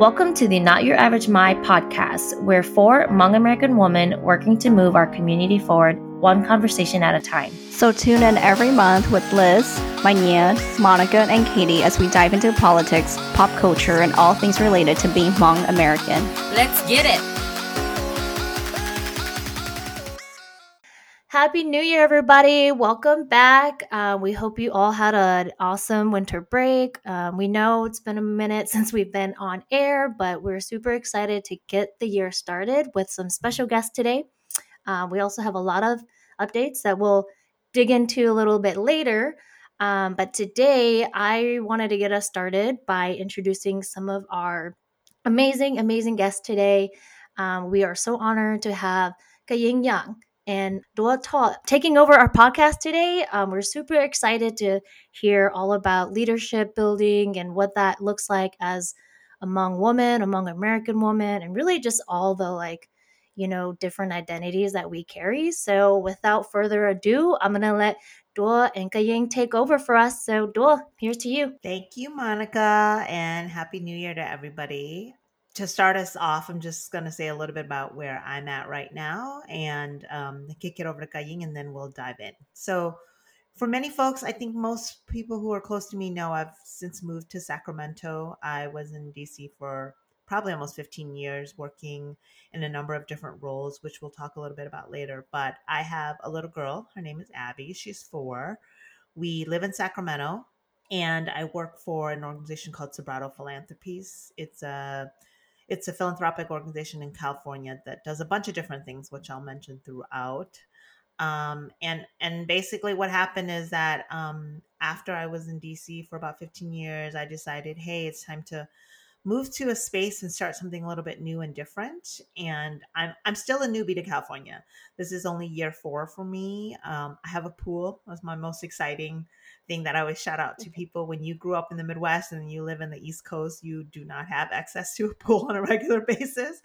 Welcome to the Not Your Average Hmong podcast, where four Hmong American women working to move our community forward one conversation at a time. So tune in every month with Liz, Manya, Monica, and Katie as we dive into politics, pop culture, and all things related to being Hmong American. Let's get it! Happy New Year, everybody. Welcome back. Uh, we hope you all had an awesome winter break. Um, we know it's been a minute since we've been on air, but we're super excited to get the year started with some special guests today. Um, we also have a lot of updates that we'll dig into a little bit later. Um, but today, I wanted to get us started by introducing some of our amazing, amazing guests today. Um, we are so honored to have Kaying Yang and Dua Ta taking over our podcast today. Um, we're super excited to hear all about leadership building and what that looks like as Hmong women, Hmong American women, and really just all the like, you know, different identities that we carry. So without further ado, I'm gonna let Dua and Kaying take over for us. So Dua, here's to you. Thank you, Monica, and happy new year to everybody to start us off, I'm just going to say a little bit about where I'm at right now and um, kick it over to Kaying and then we'll dive in. So, for many folks, I think most people who are close to me know I've since moved to Sacramento. I was in DC for probably almost 15 years working in a number of different roles, which we'll talk a little bit about later. But I have a little girl. Her name is Abby. She's four. We live in Sacramento and I work for an organization called Sobrato Philanthropies. It's a it's a philanthropic organization in California that does a bunch of different things, which I'll mention throughout. Um, and and basically, what happened is that um, after I was in DC for about 15 years, I decided, hey, it's time to move to a space and start something a little bit new and different. And I'm I'm still a newbie to California. This is only year four for me. Um, I have a pool. That's my most exciting thing that I always shout out to people. When you grew up in the Midwest and you live in the East Coast, you do not have access to a pool on a regular basis.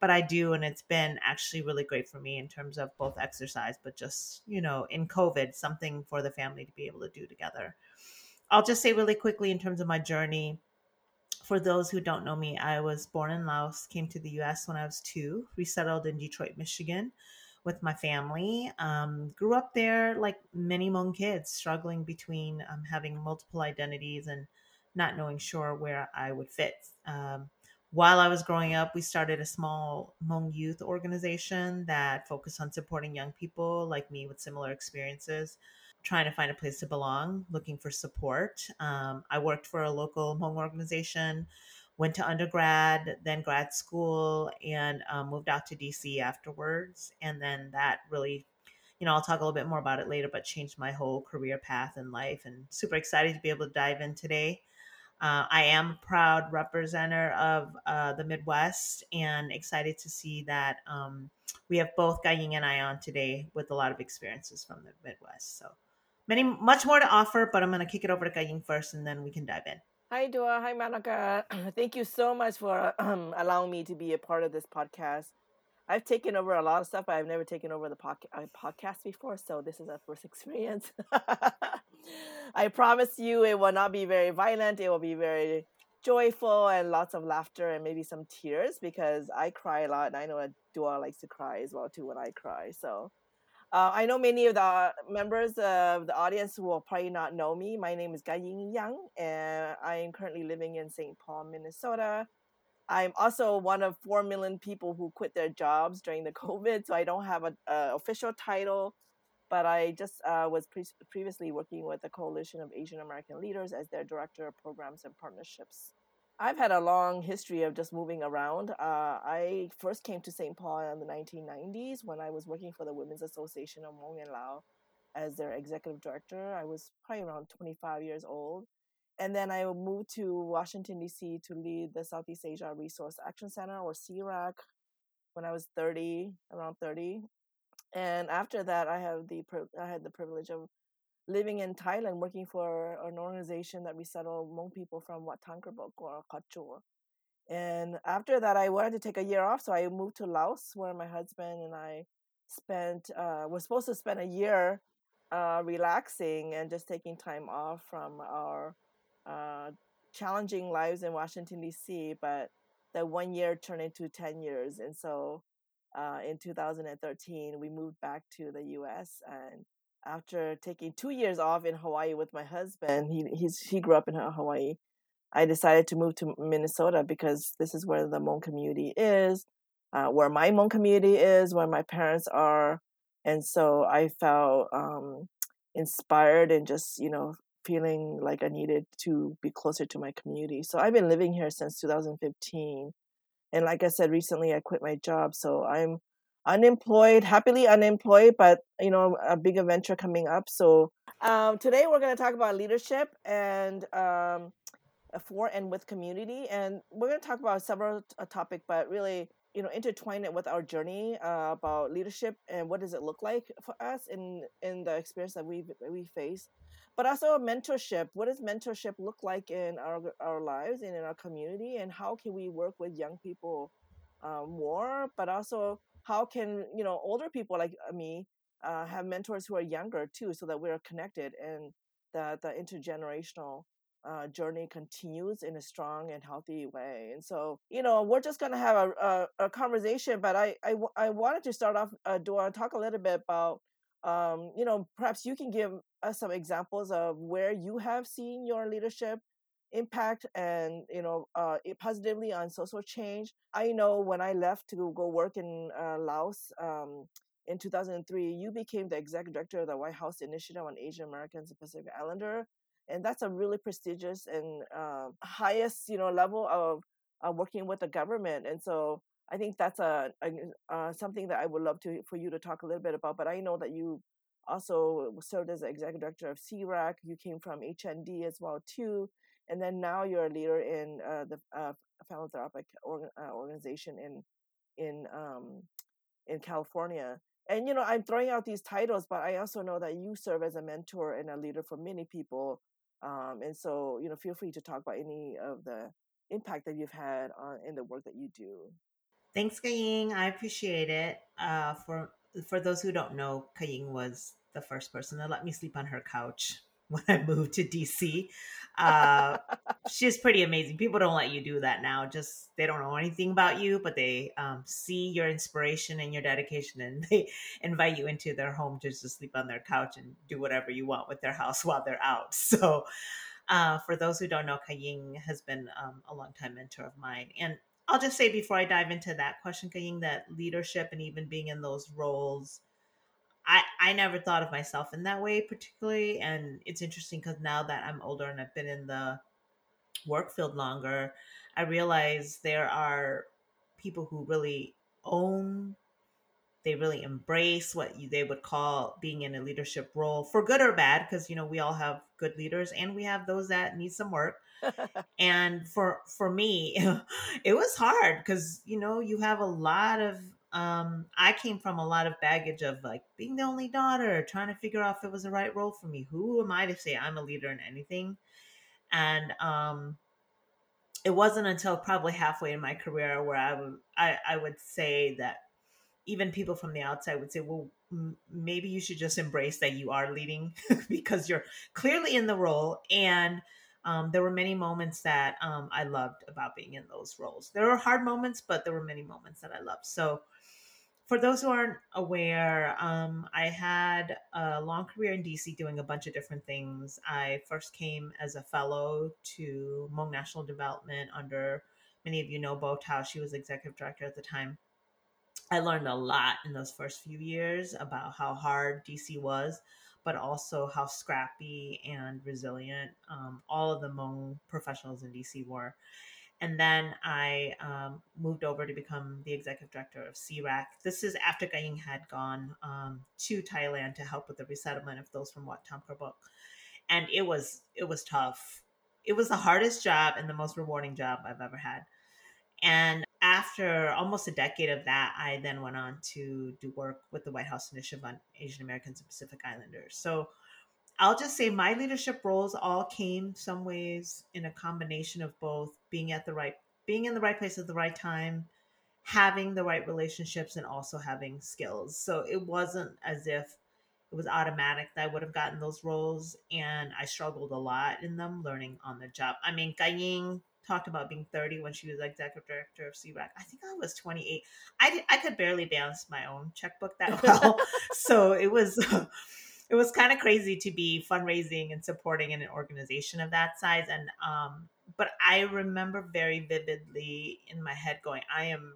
But I do, and it's been actually really great for me in terms of both exercise, but just, you know, in COVID, something for the family to be able to do together. I'll just say really quickly in terms of my journey. For those who don't know me, I was born in Laos, came to the US when I was two, resettled in Detroit, Michigan with my family. Um, grew up there like many Hmong kids, struggling between um, having multiple identities and not knowing sure where I would fit. Um, while I was growing up, we started a small Hmong youth organization that focused on supporting young people like me with similar experiences, trying to find a place to belong, looking for support. Um, I worked for a local Hmong organization went to undergrad, then grad school, and um, moved out to DC afterwards. And then that really, you know, I'll talk a little bit more about it later, but changed my whole career path in life. And super excited to be able to dive in today. Uh, I am a proud representative of uh, the Midwest and excited to see that um, we have both Kaying and I on today with a lot of experiences from the Midwest. So many, much more to offer, but I'm going to kick it over to Kaying first and then we can dive in. Hi, Dua. Hi, Monica. Thank you so much for um, allowing me to be a part of this podcast. I've taken over a lot of stuff, I've never taken over the podca- uh, podcast before, so this is a first experience. I promise you it will not be very violent. It will be very joyful and lots of laughter and maybe some tears because I cry a lot, and I know that Dua likes to cry as well too when I cry. So uh, I know many of the members of the audience will probably not know me. My name is Kaying Yang, and I am currently living in St. Paul, Minnesota. I'm also one of four million people who quit their jobs during the COVID, so I don't have an official title, but I just uh, was pre- previously working with the Coalition of Asian American Leaders as their director of programs and partnerships. I've had a long history of just moving around. Uh, I first came to St. Paul in the 1990s when I was working for the Women's Association of Hmong and Lao as their executive director. I was probably around 25 years old. And then I moved to Washington, D.C. to lead the Southeast Asia Resource Action Center, or SEARAC, when I was 30, around 30. And after that, I have the I had the privilege of living in Thailand, working for an organization that resettled Hmong people from Wat Tham Krabok or Kachor. And after that, I wanted to take a year off, so I moved to Laos, where my husband and I spent uh, was supposed to spend a year uh, relaxing and just taking time off from our uh, challenging lives in Washington D.C. But that one year turned into 10 years. And so uh, in 2013, we moved back to the US. And after taking two years off in Hawaii with my husband, he, he's, he grew up in Hawaii. I decided to move to Minnesota because this is where the Hmong community is, uh, where my Hmong community is, where my parents are. And so I felt um, inspired and just, you know, feeling like I needed to be closer to my community. So I've been living here since 2015. And like I said, recently I quit my job. So I'm unemployed, happily unemployed, but you know, a big adventure coming up. So um, today we're going to talk about leadership and um, for and with community. And we're going to talk about several topic, but really, you know, intertwine it with our journey uh, about leadership and what does it look like for us in in the experience that we we face but also mentorship. What does mentorship look like in our our lives and in our community, and how can we work with young people uh, more? But also, how can you know older people like uh, me uh, have mentors who are younger too, so that we're connected and that the intergenerational uh, journey continues in a strong and healthy way. And so, you know, we're just going to have a, a, a, conversation, but I, I, I wanted to start off, uh, Dua, talk a little bit about um, you know, perhaps you can give us some examples of where you have seen your leadership impact and you know uh, positively on social change. I know when I left to go work in uh, Laos um, in 2003, you became the executive director of the White House Initiative on Asian Americans and Pacific Islander, and that's a really prestigious and uh, highest you know level of working with the government. And so I think that's a, a uh, something that I would love to for you to talk a little bit about. But I know that you also served as the executive director of SEARAC. You came from HND as well too, and then now you're a leader in uh, the uh, philanthropic uh, organization in in um, in California. And you know, I'm throwing out these titles, but I also know that you serve as a mentor and a leader for many people. Um, and so, you know, feel free to talk about any of the impact that you've had on in the work that you do. Thanks, Kaying. I appreciate it. Uh, for for those who don't know, Kaying was the first person to let me sleep on her couch when I moved to DC. Uh, she's pretty amazing. People don't let you do that now. Just they don't know anything about you, but they um, see your inspiration and your dedication, and they invite you into their home just to sleep on their couch and do whatever you want with their house while they're out. So. Uh, for those who don't know, Kaying has been um, a longtime mentor of mine, and I'll just say before I dive into that question, Kaying, that leadership and even being in those roles, I, I never thought of myself in that way particularly. And it's interesting because now that I'm older and I've been in the work field longer, I realize there are people who really own they really embrace what you, they would call being in a leadership role for good or bad because you know we all have good leaders and we have those that need some work and for for me it was hard because you know you have a lot of um i came from a lot of baggage of like being the only daughter trying to figure out if it was the right role for me who am i to say i'm a leader in anything and um it wasn't until probably halfway in my career where i would i, I would say that even people from the outside would say well m- maybe you should just embrace that you are leading because you're clearly in the role and um, there were many moments that um, I loved about being in those roles. There were hard moments, but there were many moments that I loved. So, for those who aren't aware, um, I had a long career in DC doing a bunch of different things. I first came as a fellow to Hmong National Development under many of you know Bo Thao. She was executive director at the time. I learned a lot in those first few years about how hard DC was but also how scrappy and resilient um, all of the Hmong professionals in DC were. And then I um, moved over to become the executive director of SEARAC. This is after Kaying had gone um, to Thailand to help with the resettlement of those from Wat Krabok. And it was it was tough. It was the hardest job and the most rewarding job I've ever had. And after almost a decade of that, I then went on to do work with the White House Initiative on Asian Americans and Pacific Islanders. So I'll just say my leadership roles all came some ways in a combination of both being at the right being in the right place at the right time, having the right relationships and also having skills. So it wasn't as if it was automatic that I would have gotten those roles and I struggled a lot in them learning on the job. I mean, Kaying talked about being 30 when she was executive director of SEARAC. I think I was 28. I did, I could barely balance my own checkbook that well, so it was it was kind of crazy to be fundraising and supporting in an organization of that size. And um, but I remember very vividly in my head going, I am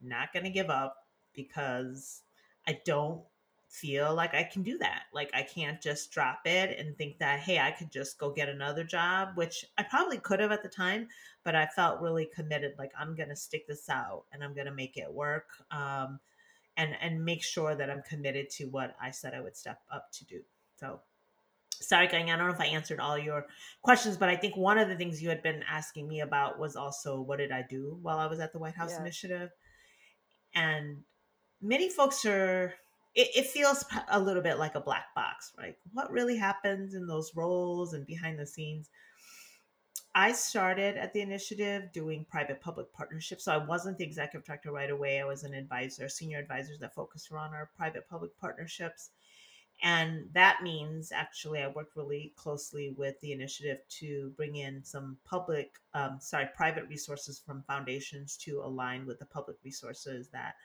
not going to give up because I don't feel like I can do that. Like I can't just drop it and think that, hey, I could just go get another job, which I probably could have at the time, but I felt really committed. Like I'm going to stick this out and I'm going to make it work. Um, and, and make sure that I'm committed to what I said I would step up to do. So sorry, Kaying, I don't know if I answered all your questions, but I think one of the things you had been asking me about was also what did I do while I was at the White House yeah. Initiative? And many folks are it, it, feels a little bit like a black box, right? What really happens in those roles and behind the scenes? I started at the initiative doing private public partnerships. So I wasn't the executive director right away. I was an advisor, senior advisors that focused around our private public partnerships. And that means actually, I worked really closely with the initiative to bring in some public, um, sorry, private resources from foundations to align with the public resources that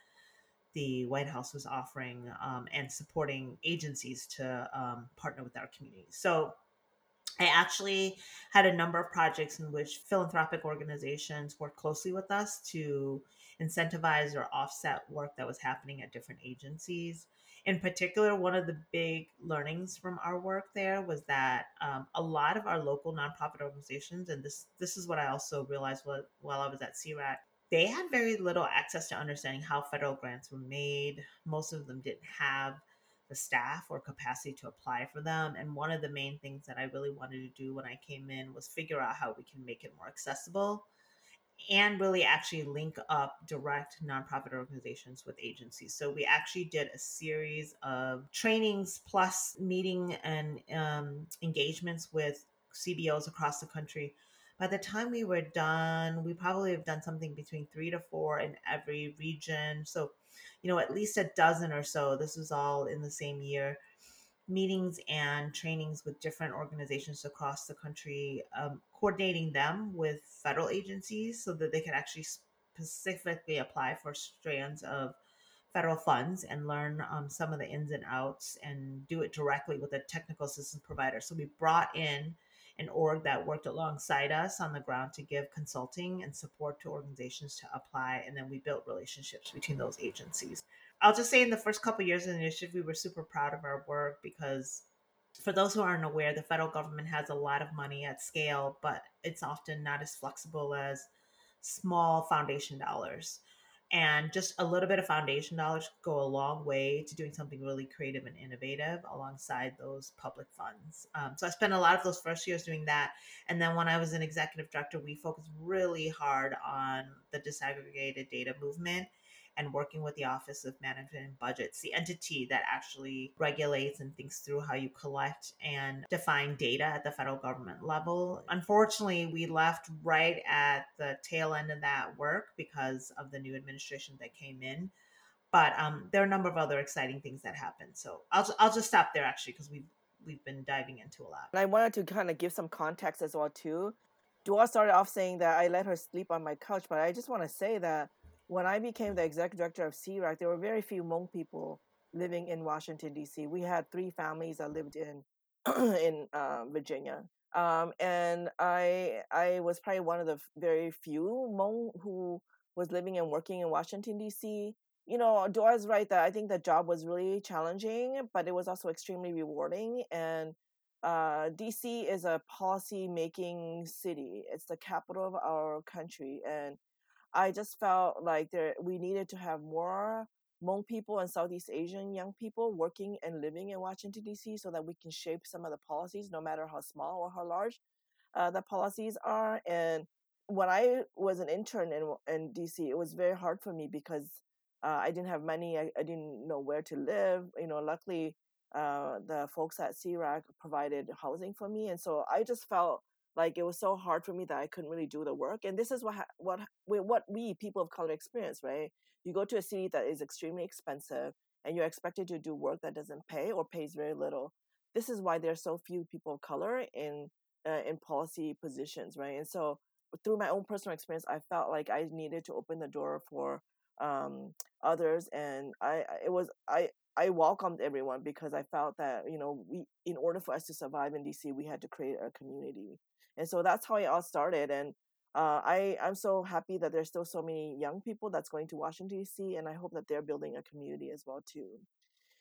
the White House was offering um, and supporting agencies to um, partner with our community. So I actually had a number of projects in which philanthropic organizations worked closely with us to incentivize or offset work that was happening at different agencies. In particular, one of the big learnings from our work there was that um, a lot of our local nonprofit organizations, and this this is what I also realized while, while I was at SEARAC, they had very little access to understanding how federal grants were made. Most of them didn't have the staff or capacity to apply for them. And one of the main things that I really wanted to do when I came in was figure out how we can make it more accessible and really actually link up direct nonprofit organizations with agencies. So we actually did a series of trainings plus meeting and um, engagements with CBOs across the country by the time we were done, we probably have done something between three to four in every region. So, you know, at least a dozen or so. This was all in the same year. Meetings and trainings with different organizations across the country, um, coordinating them with federal agencies so that they could actually specifically apply for strands of federal funds and learn um, some of the ins and outs and do it directly with a technical assistance provider. So we brought in an org that worked alongside us on the ground to give consulting and support to organizations to apply. And then we built relationships between those agencies. I'll just say in the first couple years of the initiative, we were super proud of our work because for those who aren't aware, the federal government has a lot of money at scale, but it's often not as flexible as small foundation dollars and just a little bit of foundation dollars go a long way to doing something really creative and innovative alongside those public funds. Um, so i spent a lot of those first years doing that. And then when i was an executive director we focused really hard on the disaggregated data movement and working with the Office of Management and Budgets, the entity that actually regulates and thinks through how you collect and define data at the federal government level. Unfortunately, we left right at the tail end of that work because of the new administration that came in. But um, there are a number of other exciting things that happened. So I'll, I'll just stop there actually because we've we've been diving into a lot. And I wanted to kind of give some context as well too. Dua started off saying that I let her sleep on my couch, but I just want to say that when I became the executive director of SEARAC, there were very few Hmong people living in Washington D.C. We had three families that lived in in uh, Virginia, um, and I I was probably one of the very few Hmong who was living and working in Washington D.C. You know, Dua's right that I think the job was really challenging, but it was also extremely rewarding. And uh, DC is a policy making city. It's the capital of our country, and I just felt like there we needed to have more Hmong people and Southeast Asian young people working and living in Washington D.C. so that we can shape some of the policies, no matter how small or how large uh, the policies are. And when I was an intern in in D.C., it was very hard for me because uh, I didn't have money. I, I, didn't know where to live. You know, luckily uh, the folks at SEARAC provided housing for me, and so I just felt like it was so hard for me that I couldn't really do the work. And this is what what what we people of color experience, right? You go to a city that is extremely expensive, and you're expected to do work that doesn't pay or pays very little. This is why there's so few people of color in uh, in policy positions, right? And so through my own personal experience, I felt like I needed to open the door for um, others, and I it was I I welcomed everyone because I felt that you know we in order for us to survive in DC, we had to create a community, and so that's how it all started. And uh, I I'm so happy that there's still so many young people that's going to Washington D.C. and I hope that they're building a community as well too.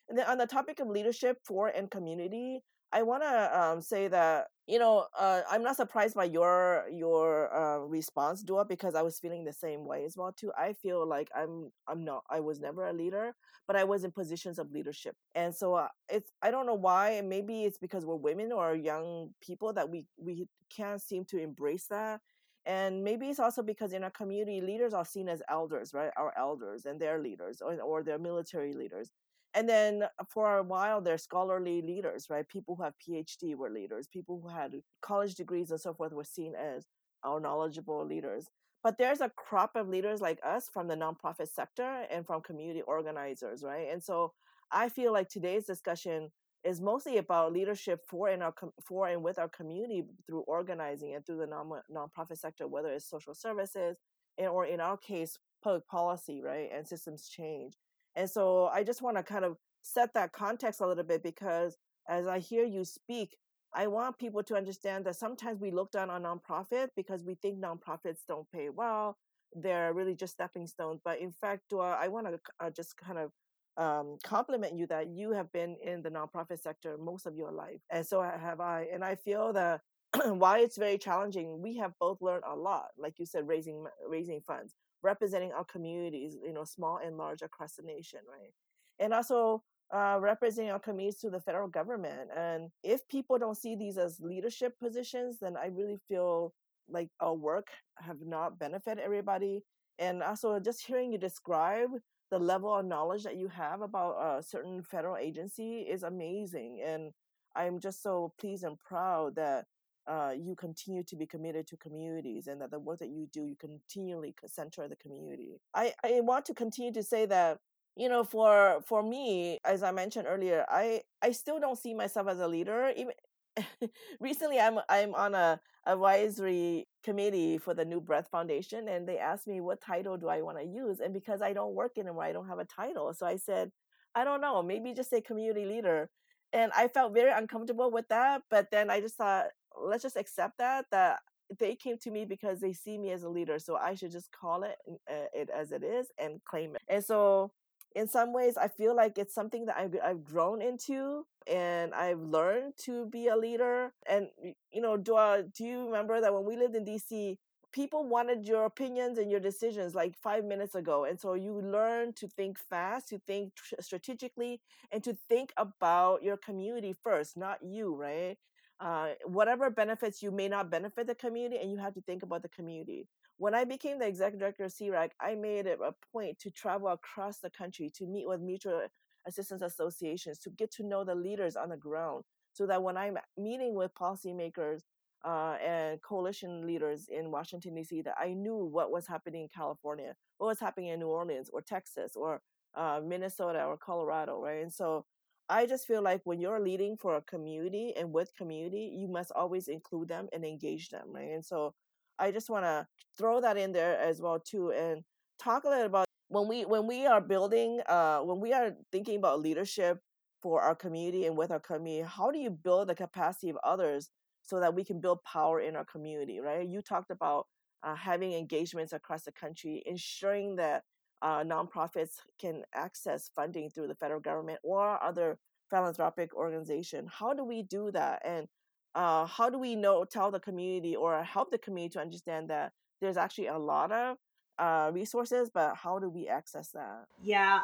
And then on the topic of leadership for and community, I want to um, say that you know uh, I'm not surprised by your your uh, response, Dua, because I was feeling the same way as well too. I feel like I'm I'm not I was never a leader, but I was in positions of leadership, and so uh, it's I don't know why. Maybe it's because we're women or young people that we we can't seem to embrace that. And maybe it's also because in our community, leaders are seen as elders, right? Our elders and their leaders, or, or their military leaders. And then uh, for a while they're scholarly leaders right? People who have phd were leaders. People who had college degrees and so forth were seen as our knowledgeable leaders. But there's a crop of leaders like us from the nonprofit sector and from community organizers right? And so i feel like today's discussion is mostly about leadership for and our for and with our community through organizing and through the non nonprofit sector whether it's social services and, or in our case public policy right and systems change and so I just want to kind of set that context a little bit because as I hear you speak, I want people to understand that sometimes we look down on nonprofit because we think nonprofits don't pay well. They're really just stepping stones. But in fact, I want to uh, just kind of um, compliment you that you have been in the nonprofit sector most of your life. And so have I. And I feel that while it's very challenging, we have both learned a lot. Like you said, raising raising funds representing our communities, you know, small and large across the nation, right? And also uh, representing our communities to the federal government. And if people don't see these as leadership positions, then I really feel like our work have not benefited everybody. And also just hearing you describe the level of knowledge that you have about a certain federal agency is amazing. And I'm just so pleased and proud that uh, you continue to be committed to communities and that the work that you do, you continually center the community. I, I want to continue to say that you know for for me as i mentioned earlier i i still don't see myself as a leader even recently i'm i'm on a advisory committee for the new breath foundation and they asked me what title do i want to use? And because i don't work anymore i don't have a title. So i said i don't know maybe just say community leader. And i felt very uncomfortable with that but then i just thought let's just accept that that they came to me because they see me as a leader so i should just call it uh, it as it is and claim it. And so in some ways i feel like it's something that I've, I've grown into and i've learned to be a leader and you know do, I, do you remember that when we lived in dc people wanted your opinions and your decisions like five minutes ago and so you learn to think fast to think strategically and to think about your community first not you right uh, whatever benefits you may not benefit the community, and you have to think about the community. When I became the executive director of SEARAC, I made it a point to travel across the country to meet with mutual assistance associations to get to know the leaders on the ground, so that when I'm meeting with policymakers uh, and coalition leaders in Washington D.C., that I knew what was happening in California, what was happening in New Orleans or Texas or uh, Minnesota or Colorado, right? And so I just feel like when you're leading for a community and with community, you must always include them and engage them, right? And so I just want to throw that in there as well too and talk a little about when we when we are building uh when we are thinking about leadership for our community and with our community, how do you build the capacity of others so that we can build power in our community, right? You talked about uh, having engagements across the country, ensuring that uh, nonprofits can access funding through the federal government or other philanthropic organization. How do we do that? And uh, how do we know tell the community or help the community to understand that there's actually a lot of uh, resources, but how do we access that? Yeah,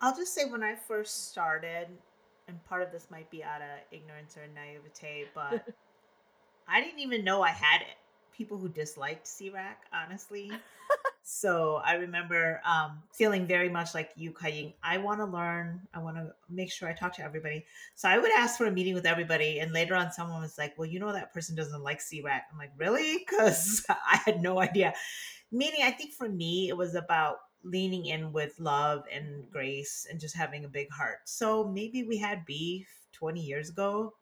I'll just say when I first started, and part of this might be out of ignorance or naivete, but I didn't even know I had it. People who disliked SEARAC, honestly. So I remember um, feeling very much like you, Kaying. I want to learn. I want to make sure I talk to everybody. So I would ask for a meeting with everybody. And later on, someone was like, well, you know, that person doesn't like SEARAC. I'm like, really? Because I had no idea. Meaning, I think for me, it was about leaning in with love and grace and just having a big heart. So maybe we had beef 20 years ago.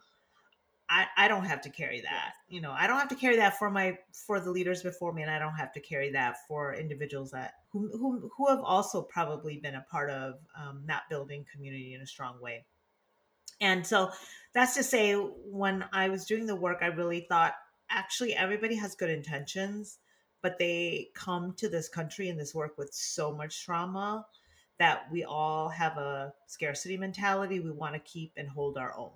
I, I don't have to carry that. You know, I don't have to carry that for my for the leaders before me, and I don't have to carry that for individuals that who who, who have also probably been a part of um, not building community in a strong way. And so that's to say, when I was doing the work, I really thought actually everybody has good intentions, but they come to this country and this work with so much trauma that we all have a scarcity mentality. We want to keep and hold our own.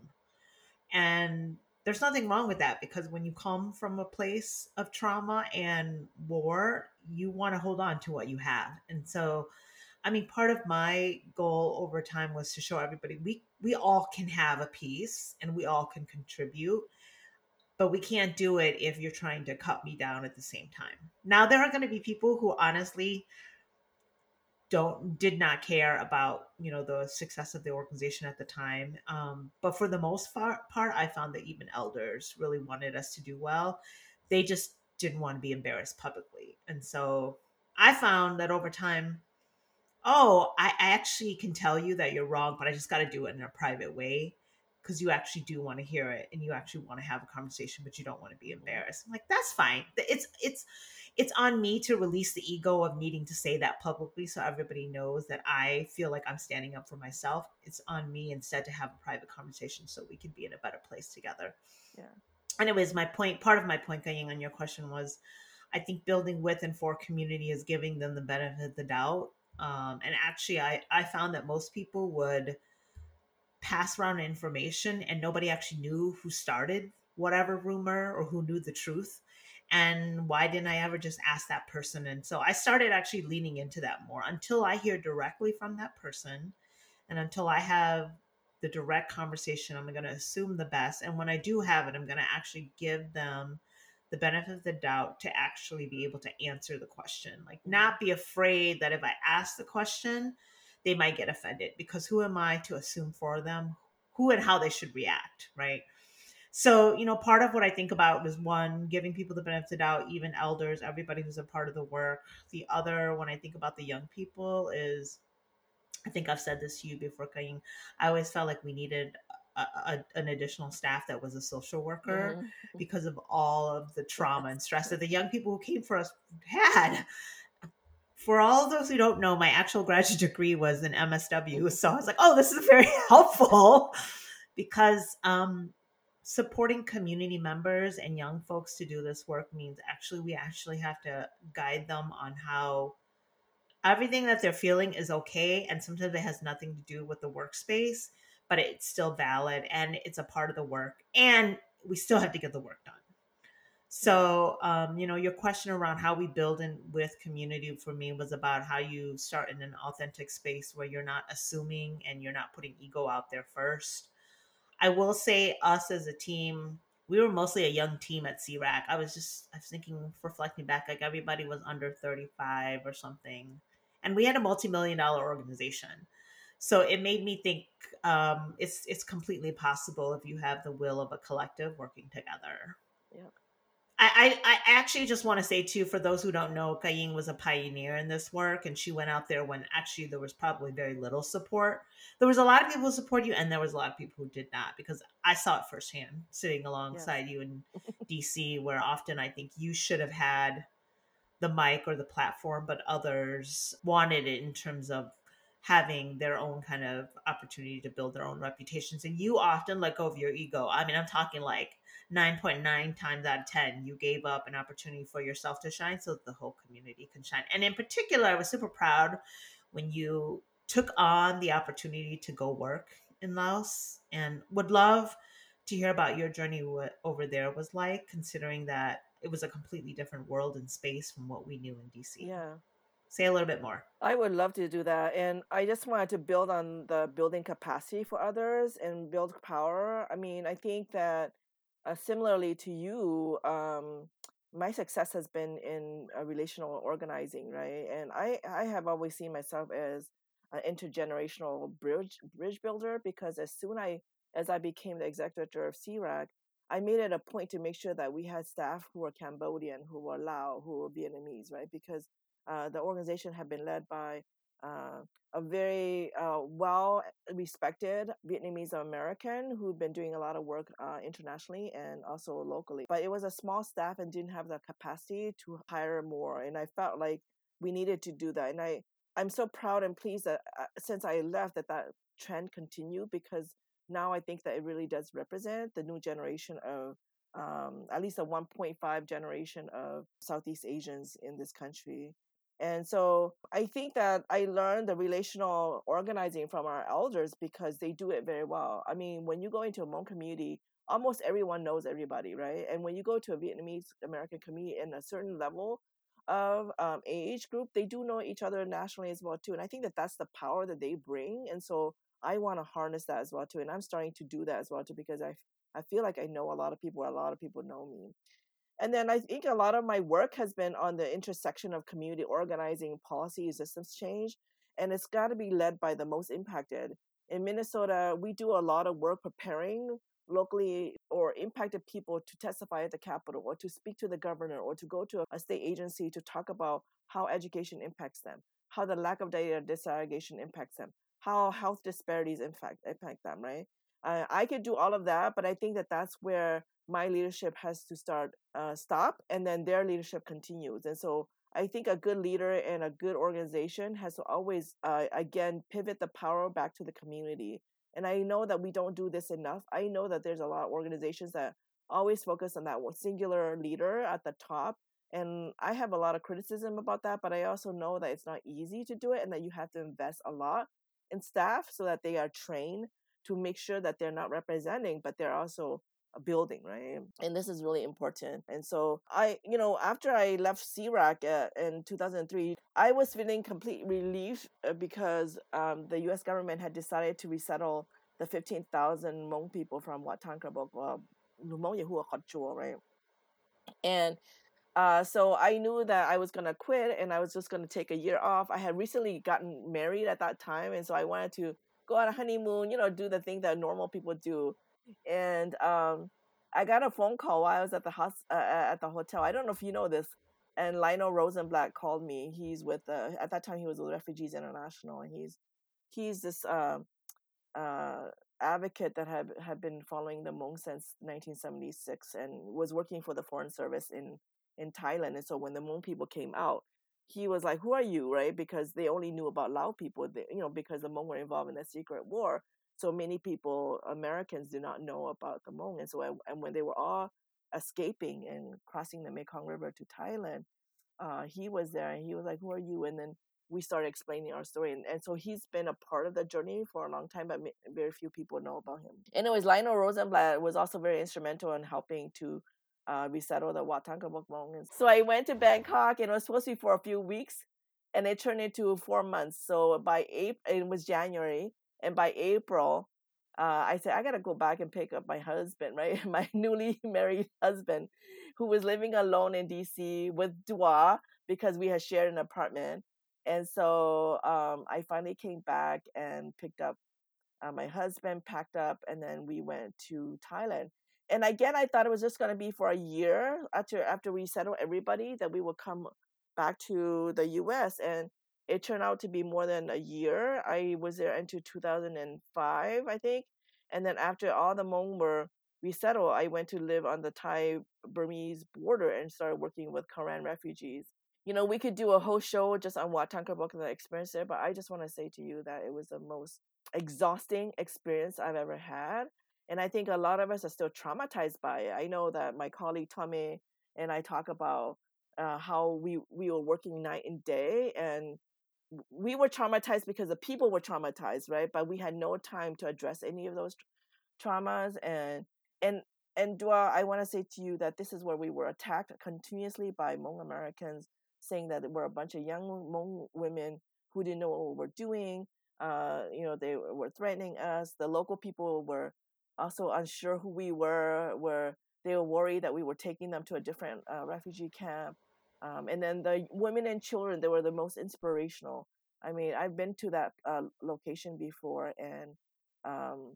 And there's nothing wrong with that because when you come from a place of trauma and war, you want to hold on to what you have. And so, I mean, part of my goal over time was to show everybody we we all can have a piece and we all can contribute but we can't do it if you're trying to cut me down at the same time. Now there are going to be people who honestly don't did not care about you know the success of the organization at the time um, but for the most part, part i found that even elders really wanted us to do well. They just didn't want to be embarrassed publicly. And so i found that over time oh i, I actually can tell you that you're wrong but i just got to do it in a private way because you actually do want to hear it and you actually want to have a conversation but you don't want to be embarrassed. I'm like that's fine. It's it's it's on me to release the ego of needing to say that publicly so everybody knows that I feel like I'm standing up for myself. It's on me instead to have a private conversation so we can be in a better place together. Yeah. Anyways, my point, part of my point, going on your question was, I think building with and for community is giving them the benefit of the doubt. Um, and actually, I, I found that most people would pass around information and nobody actually knew who started whatever rumor or who knew the truth and why didn't i ever just ask that person? And so i started actually leaning into that more until i hear directly from that person and until i have the direct conversation i'm going to assume the best. And when i do have it i'm going to actually give them the benefit of the doubt to actually be able to answer the question. Like not be afraid that if i ask the question they might get offended because who am i to assume for them who and how they should react right so, you know, part of what I think about was one, giving people the benefit of the doubt, even elders, everybody who's a part of the work. The other, when I think about the young people, is I think I've said this to you before, Kaying. I always felt like we needed a, a, an additional staff that was a social worker mm-hmm. because of all of the trauma and stress that the young people who came for us had. For all of those who don't know, my actual graduate degree was in MSW. So I was like, oh, this is very helpful because um, supporting community members and young folks to do this work means actually we actually have to guide them on how everything that they're feeling is okay and sometimes it has nothing to do with the workspace but it's still valid and it's a part of the work and we still have to get the work done. So um, you know your question around how we build in with community for me was about how you start in an authentic space where you're not assuming and you're not putting ego out there first I will say, us as a team, we were mostly a young team at SEARAC. I was just, I was thinking, reflecting back, like everybody was under 35 or something. And we had a multi million dollar organization. So it made me think um, it's it's completely possible if you have the will of a collective working together. Yeah. I, I, actually just want to say too, for those who don't know, Kaying was a pioneer in this work, and she went out there when actually there was probably very little support. There was a lot of people who support you, and there was a lot of people who did not, because I saw it firsthand sitting alongside you in DC, where often I think you should have had the mic or the platform, but others wanted it in terms of having their own kind of opportunity to build their own reputations. And you often let go of your ego. I mean, I'm talking like 9.9 times out of 10 you gave up an opportunity for yourself to shine so that the whole community can shine. And in particular i was super proud when you took on the opportunity to go work in laos and would love to hear about your journey what over there. Was like considering that it was a completely different world and space from what we knew in dc yeah. Say a little bit more. I would love to do that and i just wanted to build on the building capacity for others and build power. I mean i think that uh, similarly to you, um, my success has been in uh, relational organizing, right? And I, I have always seen myself as an intergenerational bridge bridge builder because as soon I as I became the executive director of SEARAC, I made it a point to make sure that we had staff who were Cambodian, who were Lao, who were Vietnamese, right? Because uh, the organization had been led by uh, a very uh, well respected Vietnamese American who'd been doing a lot of work uh, internationally and also locally. But it was a small staff and didn't have the capacity to hire more. And I felt like we needed to do that. And I, I'm so proud and pleased that uh, since I left that that trend continued because now I think that it really does represent the new generation of um, at least a 1.5 generation of Southeast Asians in this country. And so I think that I learned the relational organizing from our elders because they do it very well. I mean, when you go into a Hmong community, almost everyone knows everybody, right? And when you go to a Vietnamese American community in a certain level of um, age group, they do know each other nationally as well too. And I think that that's the power that they bring. And so I want to harness that as well too. And I'm starting to do that as well too because I I feel like I know a lot of people. A lot of people know me. And then I think a lot of my work has been on the intersection of community organizing, policy, systems change, and it's got to be led by the most impacted. In Minnesota, we do a lot of work preparing locally or impacted people to testify at the Capitol or to speak to the governor or to go to a state agency to talk about how education impacts them, how the lack of data disaggregation impacts them, how health disparities impact, impact them, right? Uh, I could do all of that, but I think that that's where my leadership has to start uh, stop, and then their leadership continues. And so I think a good leader and a good organization has to always, uh, again, pivot the power back to the community. And I know that we don't do this enough. I know that there's a lot of organizations that always focus on that singular leader at the top. And I have a lot of criticism about that, but I also know that it's not easy to do it and that you have to invest a lot in staff so that they are trained to make sure that they're not representing, but they're also building, right? And this is really important. And so I, you know, after I left SEARAC uh, in 2003, I was feeling complete relief uh, because um, the U.S. government had decided to resettle the 15,000 Hmong people from Wat Tham Krabok, uh, right? And uh, so I knew that I was gonna quit and I was just gonna take a year off. I had recently gotten married at that time, and so I wanted to go on a honeymoon, you know, do the thing that normal people do. And um, I got a phone call while I was at the hos- uh, at the hotel. I don't know if you know this. And Lionel Rosenblatt called me. He's with uh, at that time he was with Refugees International, and he's he's this uh, uh, advocate that had had been following the Hmong since 1976 and was working for the Foreign Service in in Thailand. And so when the Hmong people came out, he was like, "Who are you?" Right? Because they only knew about Lao people, they, you know, because the Hmong were involved in the secret war. So many people, Americans, do not know about the Hmong, and so and when they were all escaping and crossing the Mekong River to Thailand, uh, he was there, and he was like, "Who are you?" And then we started explaining our story, and, and so he's been a part of the journey for a long time, but very few people know about him. Anyways, Lionel Rosenblatt was also very instrumental in helping to uh, resettle the Wat Tham Krabok So I went to Bangkok and it was supposed to be for a few weeks and it turned into four months. So by April, it was January. And by April, uh, I said, I got to go back and pick up my husband, right? My newly married husband who was living alone in DC with Dua because we had shared an apartment. And so um, I finally came back and picked up uh, my husband, packed up, and then we went to Thailand and again i thought it was just going to be for a year after after we settle everybody that we would come back to the us and it turned out to be more than a year. I was there until 2005 i think and then after all the Hmong were resettled i went to live on the thai burmese border and started working with karen refugees. You know we could do a whole show just on Wat Tham Krabok and the experience there but i just want to say to you that it was the most exhausting experience i've ever had and I think a lot of us are still traumatized by it. I know that my colleague Tommy and I talk about uh, how we we were working night and day, and we were traumatized because the people were traumatized, right? But we had no time to address any of those traumas, and and and Dua, I want to say to you that this is where we were attacked continuously by Hmong Americans, saying that we're a bunch of young Hmong women who didn't know what we were doing. Uh, you know, they were threatening us. The local people were also unsure who we were, were they were worried that we were taking them to a different uh, refugee camp. Um, and then the women and children, they were the most inspirational. I mean, I've been to that uh, location before, and um,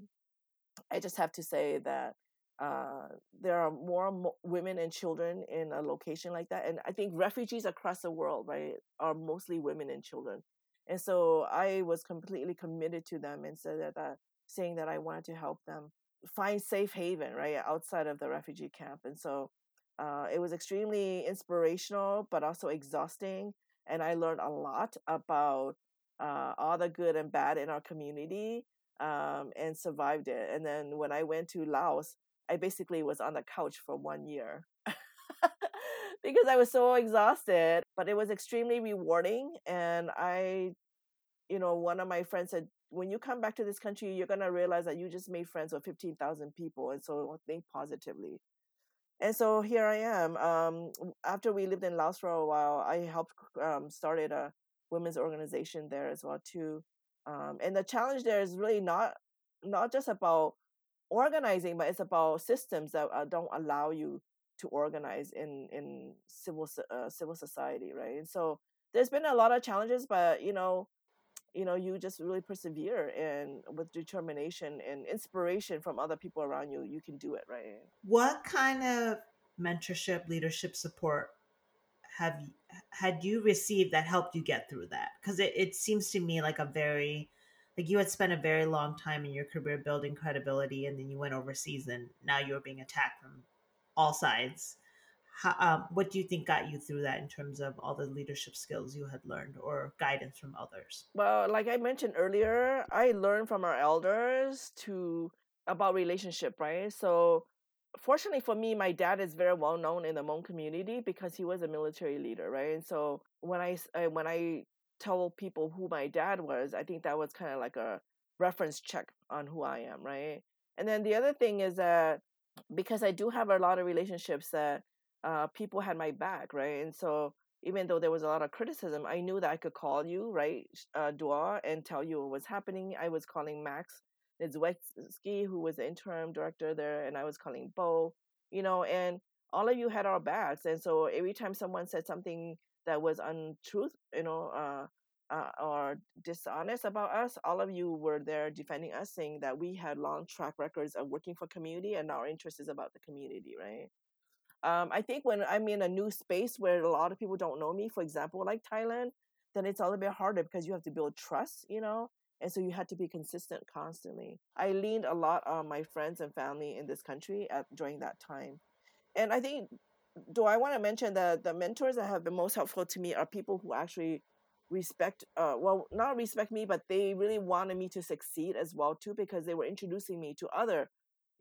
I just have to say that uh, there are more mo- women and children in a location like that. And I think refugees across the world, right, are mostly women and children. And so I was completely committed to them and said that, uh, saying that I wanted to help them find safe haven right outside of the refugee camp. And so uh, it was extremely inspirational, but also exhausting. And I learned a lot about uh, all the good and bad in our community um, and survived it. And then when I went to Laos, I basically was on the couch for one year because I was so exhausted. But it was extremely rewarding. And I, you know, one of my friends said, when you come back to this country, you're going to realize that you just made friends with 15,000 people. And so think positively. And so here I am. Um, after we lived in Laos for a while, I helped um, started a women's organization there as well too. Um, and the challenge there is really not not just about organizing, but it's about systems that uh, don't allow you to organize in in civil uh, civil society, right? And so there's been a lot of challenges, but you know, you know, you just really persevere and with determination and inspiration from other people around you, you can do it, right? What kind of mentorship, leadership support have had you received that helped you get through that? Because it, it seems to me like a very like you had spent a very long time in your career building credibility and then you went overseas and now you're being attacked from all sides How, um, what do you think got you through that in terms of all the leadership skills you had learned or guidance from others? Well like i mentioned earlier i learned from our elders to about relationship right? So fortunately for me my dad is very well known in the Hmong community because he was a military leader right? And so when i when i tell people who my dad was, I think that was kind of like a reference check on who I am, right? And then the other thing is that because I do have a lot of relationships that uh, people had my back, right? And so even though there was a lot of criticism, I knew that I could call you, right, uh, Dua, and tell you what was happening. I was calling Max Niedzwiecki, who was the interim director there, and I was calling Bo, you know, and all of you had our backs. And so every time someone said something that was untruth, you know, uh, uh, or dishonest about us, all of you were there defending us, saying that we had long track records of working for community and our interest is about the community, right? Um, I think when I'm in a new space where a lot of people don't know me, for example, like Thailand, then it's a little bit harder because you have to build trust, you know, and so you had to be consistent constantly. I leaned a lot on my friends and family in this country at during that time, and I think do I want to mention that the mentors that have been most helpful to me are people who actually respect uh well not respect me but they really wanted me to succeed as well too because they were introducing me to other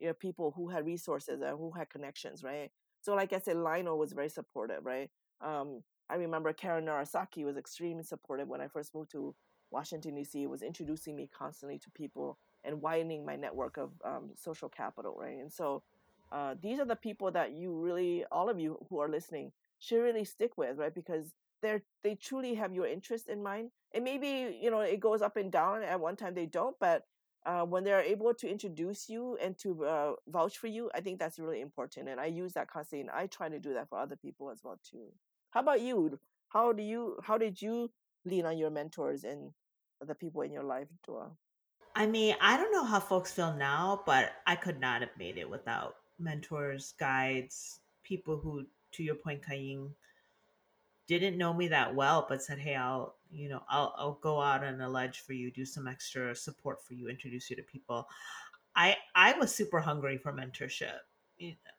you know people who had resources and who had connections right so like i said lionel was very supportive right um i remember karen narasaki was extremely supportive when i first moved to washington d.c was introducing me constantly to people and widening my network of um, social capital right and so uh, these are the people that you really, all of you who are listening, should really stick with, right? Because they're they truly have your interest in mind. And maybe you know it goes up and down. At one time they don't, but uh, when they're able to introduce you and to uh, vouch for you, I think that's really important. And I use that constantly, and I try to do that for other people as well too. How about you? How do you? How did you lean on your mentors and the people in your life, Dua? I mean, I don't know how folks feel now, but I could not have made it without mentors, guides, people who, to your point, Kaying, didn't know me that well, but said, "Hey, I'll, you know, I'll, I'll go out on a ledge for you, do some extra support for you, introduce you to people." I, I was super hungry for mentorship.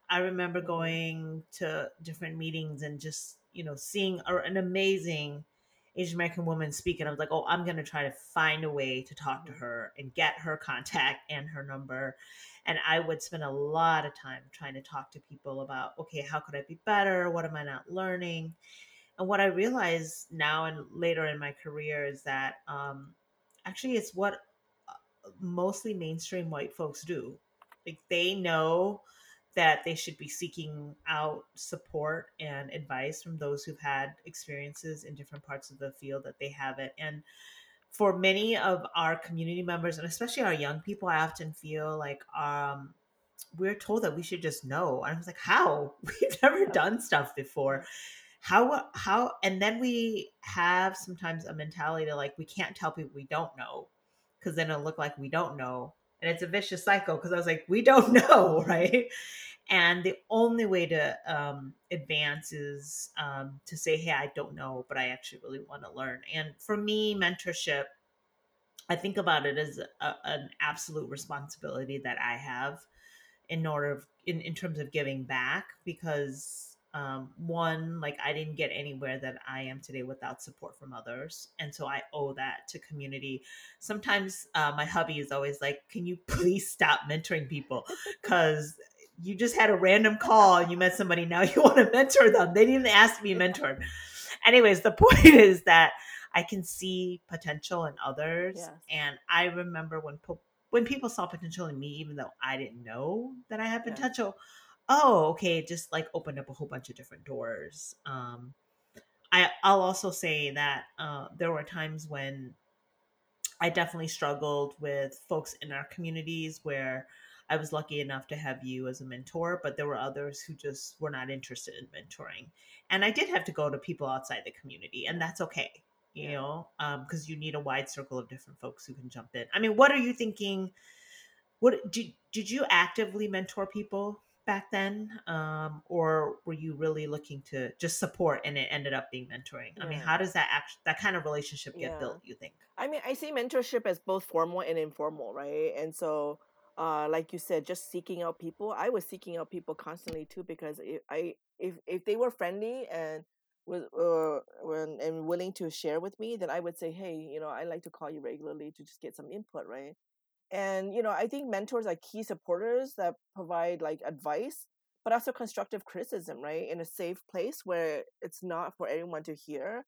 I remember mm-hmm. going to different meetings and just, you know, seeing an amazing Asian American woman speak, and I was like, "Oh, I'm going to try to find a way to talk to mm-hmm. her and get her contact and her number." and i would spend a lot of time trying to talk to people about okay how could i be better what am i not learning and what i realize now and later in my career is that um, actually it's what uh, mostly mainstream white folks do like they know that they should be seeking out support and advice from those who've had experiences in different parts of the field that they have it and for many of our community members and especially our young people, I often feel like um, we're told that we should just know. And I was like, how? We've never done stuff before. How how and then we have sometimes a mentality to like we can't tell people we don't know because then it'll look like we don't know. And it's a vicious cycle because I was like, we don't know, right? and the only way to um, advance is um, to say hey i don't know but i actually really want to learn and for me mentorship i think about it as a, an absolute responsibility that i have in order of, in, in terms of giving back because um, one like i didn't get anywhere that i am today without support from others and so i owe that to community sometimes uh, my hubby is always like can you please stop mentoring people because you just had a random call and you met somebody now you want to mentor them they didn't ask to be mentored anyways the point is that i can see potential in others Yes. and i remember when po- when people saw potential in me even though i didn't know that i had Yeah. Oh okay it just like opened up a whole bunch of different doors um i i'll also say that uh there were times when i definitely struggled with folks in our communities where i was lucky enough to have you as a mentor but there were others who just were not interested in mentoring and i did have to go to people outside the community and that's okay you Yeah. know because you need a wide circle of different folks who can jump in i mean what are you thinking what did, did you actively mentor people back then um, or were you really looking to just support and it ended up being mentoring i mean how does that act that kind of relationship get Yeah. built you think I mean, I see mentorship as both formal and informal, right? And so, uh, like you said, just seeking out people. I was seeking out people constantly too because if I if if they were friendly and was uh, when and willing to share with me, then I would say, hey, you know, I like to call you regularly to just get some input, right? And you know, I think mentors are key supporters that provide like advice, but also constructive criticism, right? In a safe place where it's not for anyone to hear.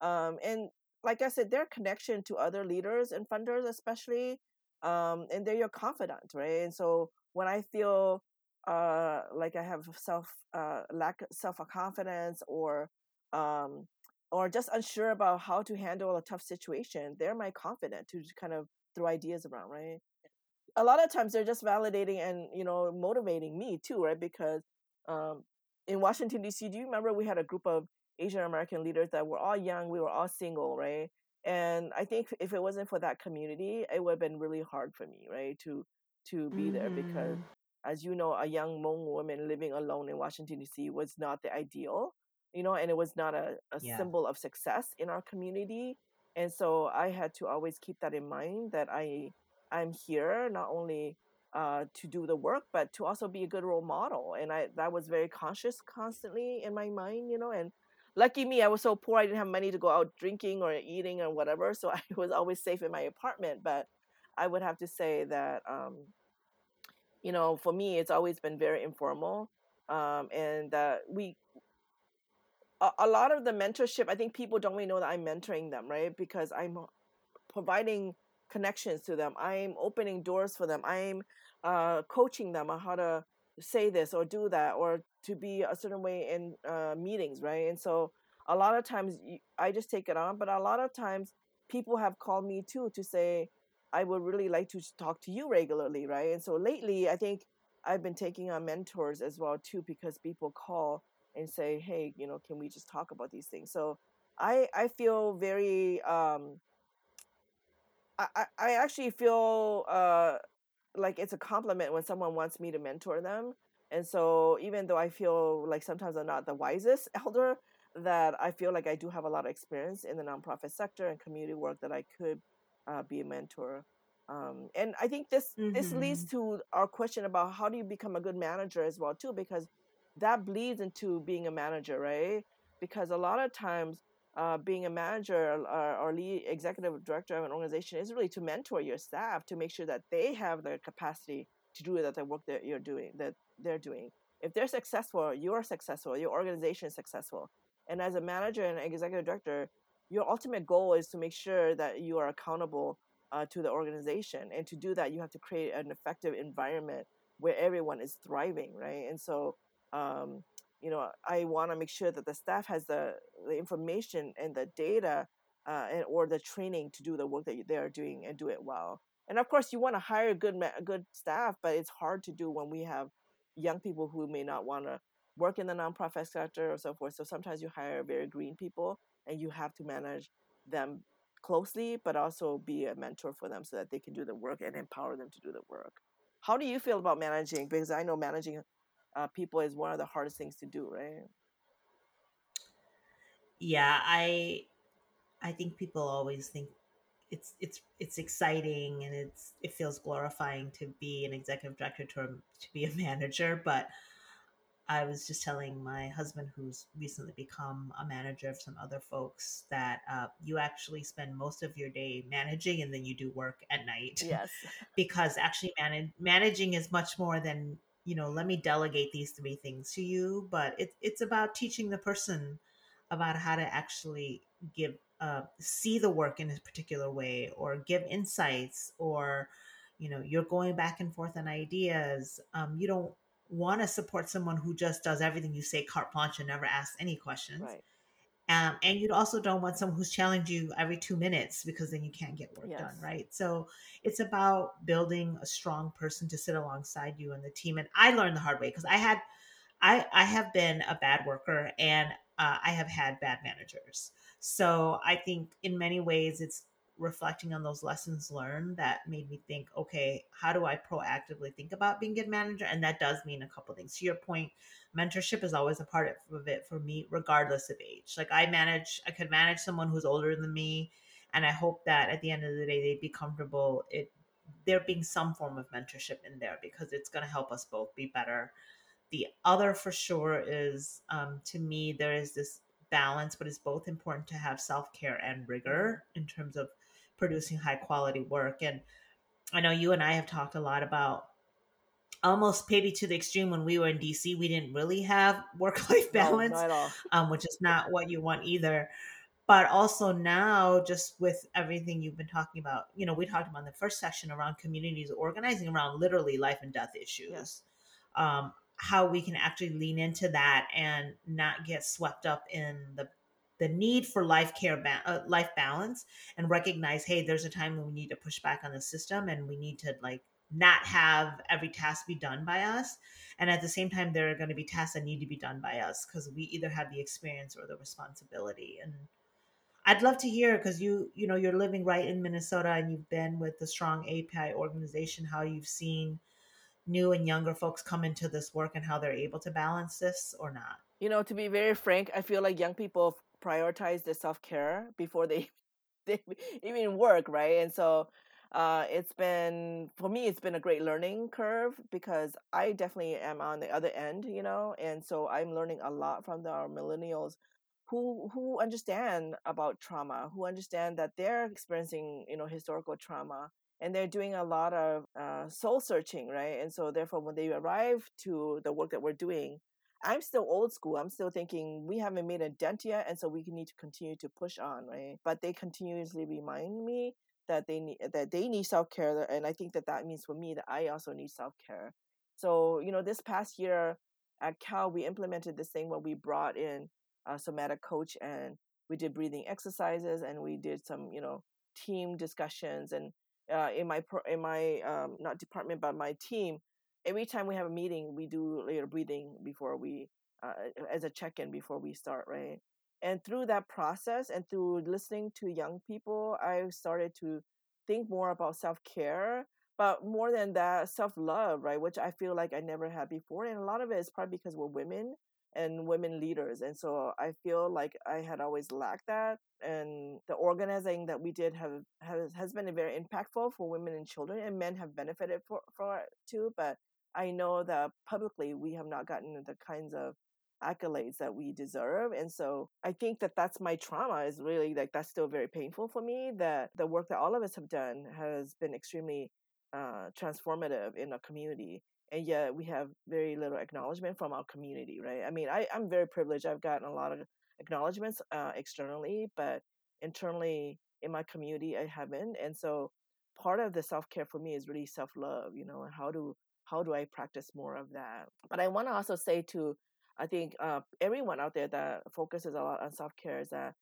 Um, and like I said, their connection to other leaders and funders, especially, um, and they're your confidant, right? And so when I feel uh, like I have self uh, lack self confidence or um, or just unsure about how to handle a tough situation, they're my confidant to kind of throw ideas around, right? A lot of times they're just validating and you know motivating me too, right? Because um, in Washington D.C., do you remember we had a group of Asian American leaders that were all young, we were all single, right? And I think if it wasn't for that community, it would have been really hard for me, right, to to be there because, Mhm. as you know, a young Hmong woman living alone in Washington D.C. was not the ideal, you know, and it was not a, a Yeah. symbol of success in our community. And so I had to always keep that in mind that I I'm here not only uh, to do the work, but to also be a good role model. And I that was very conscious constantly in my mind, you know. And lucky me, I was so poor I didn't have money to go out drinking or eating or whatever, so I was always safe in my apartment. But I would have to say that um, you know, for me, it's always been very informal, um, and uh, we a, a lot of the mentorship. I think people don't really know that I'm mentoring them, right? Because I'm providing connections to them. I'm opening doors for them. I'm uh, coaching them on how to say this or do that or to be a certain way in uh, meetings, right? And so a lot of times I just take it on, but a lot of times people have called me too to say, I would really like to talk to you regularly, right? And so lately, I think I've been taking on mentors as well too because people call and say, "Hey, you know, can we just talk about these things?" So I I feel very um, I, I actually feel uh, like it's a compliment when someone wants me to mentor them. And so even though I feel like sometimes I'm not the wisest elder, that I feel like I do have a lot of experience in the nonprofit sector and community work that I could uh, be a mentor. Um, and I think this this leads Mhm. to our question about how do you become a good manager as well too, because that bleeds into being a manager, right? Because a lot of times uh, being a manager or, or lead executive director of an organization is really to mentor your staff to make sure that they have the capacity to do that the work that you're doing that they're doing. If they're successful you're successful your organization is successful. And as a manager and executive director your ultimate goal is to make sure that you are accountable uh, to the organization. And to do that you have to create an effective environment where everyone is thriving right? And so um, you know i want to make sure that the staff has the, the information and the data uh, and or the training to do the work that they are doing and do it well. And of course you want to hire good good staff but it's hard to do when we have young people who may not want to work in the nonprofit sector or so forth. So sometimes you hire very green people and you have to manage them closely but also be a mentor for them so that they can do the work and empower them to do the work. How do you feel about managing? Because i know managing uh, people is one of the hardest things to do, right? Yeah, I I think people always think it's it's it's exciting and it's it feels glorifying to be an executive director to, to be a manager, but I was just telling my husband, who's recently become a manager of some other folks, that uh, you actually spend most of your day managing and then you do work at night. Yes. because actually, manage, managing is much more than, you know, let me delegate these three things to you, but it, it's about teaching the person about how to actually give, uh, see the work in a particular way or give insights or, you know, you're going back and forth on ideas. Um, you don't want to support someone who just does everything you say carte blanche and never asks any questions. Right. Um, and you also don't want someone who's challenging you every two minutes because then you can't get work Yes. done, right? So it's about building a strong person to sit alongside you and the team. And I learned the hard way because I had, I I have been a bad worker and uh, I have had bad managers. So I think in many ways it's reflecting on those lessons learned that made me think, okay, how do I proactively think about being a good manager? And that does mean a couple things. To your point, mentorship is always a part of it for me, regardless of age. Like I manage, I could manage someone who's older than me, and I hope that at the end of the day they'd be comfortable. It there being some form of mentorship in there because it's going to help us both be better. The other for sure is um, to me there is this balance, but it's both important to have self care and rigor in terms of producing high quality work. And I know you and I have talked a lot about almost maybe to the extreme when we were in DC, we didn't really have work life balance, all. um, which is not what you want either. But also now, just with everything you've been talking about, you know, we talked about in the first section around communities organizing around literally life and death issues. Yes. Um, how we can actually lean into that and not get swept up in the the need for life care ba- uh, life balance and recognize hey there's a time when we need to push back on the system and we need to like not have every task be done by us. And at the same time there are going to be tasks that need to be done by us because we either have the experience or the responsibility. And i'd love to hear because you you know you're living right in minnesota and you've been with the strong api organization how you've seen new and younger folks come into this work and how they're able to balance this or not. You know, to be very frank, I feel like young people prioritize their self care before they they even work, right? And so uh, it's been for me, it's been a great learning curve because I definitely am on the other end, you know, and so I'm learning a lot from the our millennials who who understand about trauma, who understand that they're experiencing, you know, historical trauma, and they're doing a lot of uh, soul searching, right? And so therefore, when they arrive to the work that we're doing, I'm still old school. I'm still thinking we haven't made a dent yet, and so we need to continue to push on, right? But they continuously remind me that they need that they need self care, and I think that that means for me that I also need self care. So you know, this past year at Cal, we implemented this thing where we brought in a somatic coach and we did breathing exercises and we did some you know team discussions and uh, in my in my um, not department but my team every time we have a meeting, we do later breathing before we, uh, as a check in before we start, right? And through that process and through listening to young people, I started to think more about self care, but more than that, self love, right? Which I feel like I never had before. And a lot of it is probably because we're women and women leaders. And so I feel like I had always lacked that. And the organizing that we did have, has, has been very impactful for women and children, and men have benefited for, for it too. But I know that publicly we have not gotten the kinds of accolades that we deserve. And so I think that that's my trauma is really like that's still very painful for me that the work that all of us have done has been extremely uh, transformative in our community. And yet we have very little acknowledgement from our community, right? I mean, I, I'm very privileged. I've gotten a lot of acknowledgments uh, externally, but internally in my community, I haven't. And so part of the self care for me is really self love, you know, and how do how do I practice more of that? But I want to also say to, I think uh, everyone out there that focuses a lot on self care is that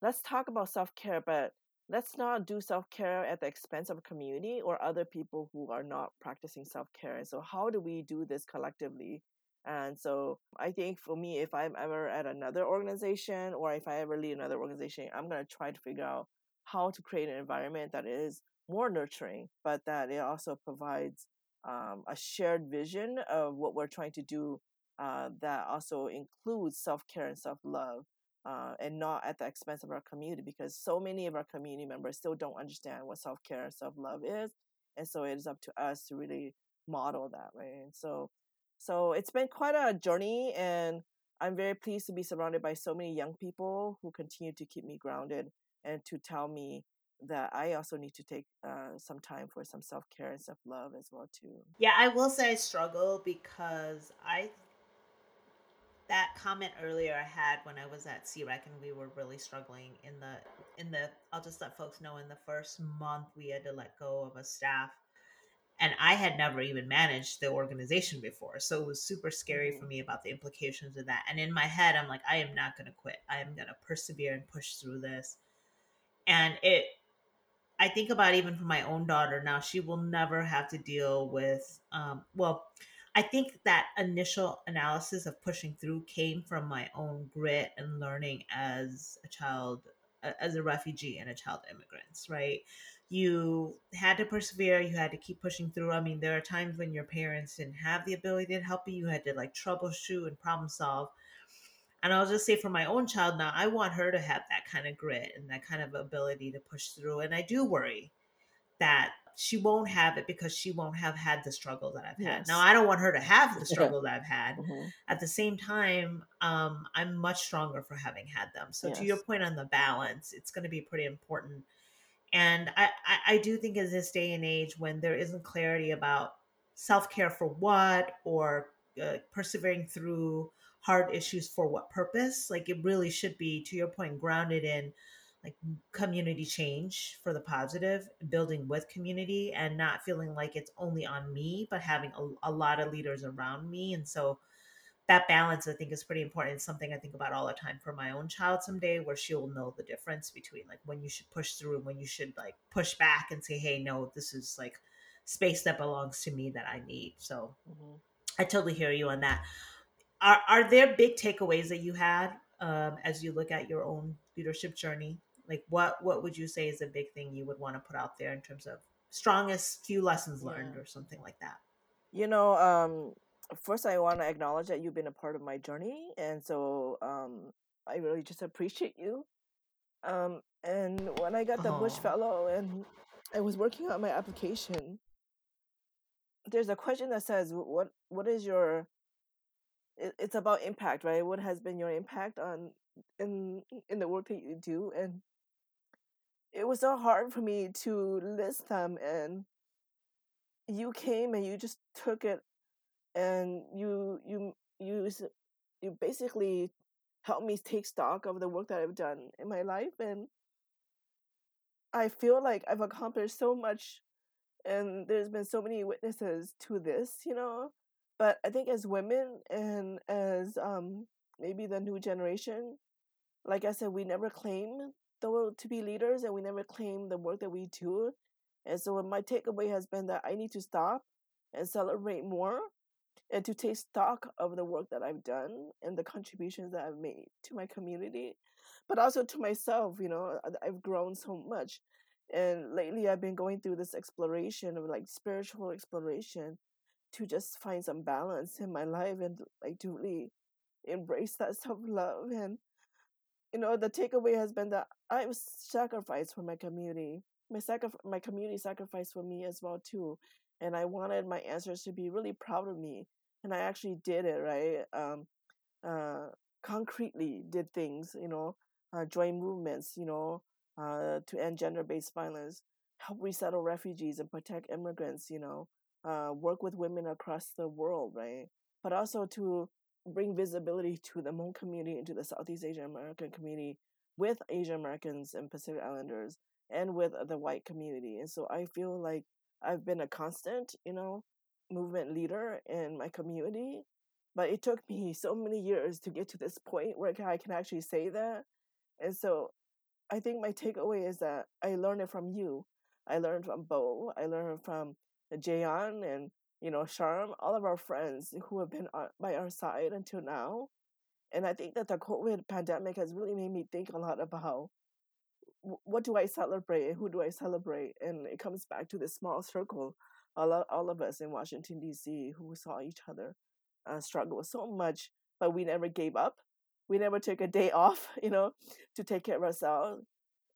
let's talk about self care, but let's not do self care at the expense of community or other people who are not practicing self care. And so, how do we do this collectively? And so, I think for me, if I'm ever at another organization or if I ever lead another organization, I'm going to try to figure out how to create an environment that is more nurturing, but that it also provides um, a shared vision of what we're trying to do uh, that also includes self care and self love. Uh, and not at the expense of our community because so many of our community members still don't understand what self care and self love is. And so it is up to us to really model that, right? And so, so it's been quite a journey, and I'm very pleased to be surrounded by so many young people who continue to keep me grounded and to tell me that I also need to take uh, some time for some self care and self love as well too. Yeah, I will say I struggle because I that comment earlier I had when I was at CREC and we were really struggling in the in the I'll just let folks know in the first month we had to let go of a staff and I had never even managed the organization before. So it was super scary mm-hmm. for me about the implications of that. And in my head I'm like I am not going to quit. I am going to persevere and push through this. And it I think about even for my own daughter now, she will never have to deal with um well I think that initial analysis of pushing through came from my own grit and learning as a child, as a refugee and a child immigrants, right? You had to persevere, you had to keep pushing through. I mean, there are times when your parents didn't have the ability to help you, you had to like troubleshoot and problem solve. And I'll just say for my own child now, I want her to have that kind of grit and that kind of ability to push through. And I do worry that she won't have it because she won't have had the struggle that I've had. Yes. Now, I don't want her to have the struggle that I've had. Mm-hmm. At the same time, um, I'm much stronger for having had them. So, yes. to your point on the balance, it's going to be pretty important. And I, I, I do think in this day and age when there isn't clarity about self care for what or uh, persevering through hard issues for what purpose, like it really should be, to your point, grounded in like community change for the positive, building with community and not feeling like it's only on me, but having a, a, lot of leaders around me. And so that balance, I think, is pretty important. It's something I think about all the time for my own child someday, where she'll know the difference between like when you should push through and when you should like push back and say, hey, no, this is like space that belongs to me that I need. So mm-hmm. I totally hear you on that. Are, are there big takeaways that you had um, as you look at your own leadership journey? Like what what would you say is a big thing you would want to put out there in terms of strongest few lessons learned yeah. or something like that? You know um first i want to acknowledge that you've been a part of my journey and so um i really just appreciate you. Um and when i got the bush fellow and i was working on my application there's a question that says what what is your it's about impact right what has been your impact on in in the work that you do and it was so hard for me to list them and you came and you just took it and you you you you basically helped me take stock of the work that I've done in my life and I feel like I've accomplished so much and there's been so many witnesses to this, you know. But I think as women and as um maybe the new generation, like I said, we never claim though to be leaders and we never claim the work that we do. And so my takeaway has been that I need to stop and celebrate more and to take stock of the work that I've done and the contributions that I've made to my community, but also to myself. You know, I've grown so much. And lately I've been going through this exploration of like spiritual exploration to just find some balance in my life and like to really embrace that self love and you know, the takeaway has been that I sacrificed for my community. My sacri- my community sacrificed for me as well too, and I wanted my ancestors to be really proud of me, and I actually did it right. Um, uh, concretely did things, you know, uh, join movements, you know, uh, to end gender-based violence, help resettle refugees and protect immigrants, you know, uh, work with women across the world, right? But also to bring visibility to the Hmong community and to the Southeast Asian American community with Asian Americans and Pacific Islanders and with the white community. And so I feel like I've been a constant, you know, movement leader in my community. But it took me so many years to get to this point where I can actually say that. And so I think my takeaway is that I learned it from you. I learned from Bo. I learned from Jayon and you know, Sharm, all of our friends who have been by our side until now. And I think that the COVID pandemic has really made me think a lot about what do I celebrate who do I celebrate? And it comes back to this small circle, all of, all of us in Washington, D.C., who saw each other uh, struggled so much, but we never gave up. We never took a day off, you know, to take care of ourselves.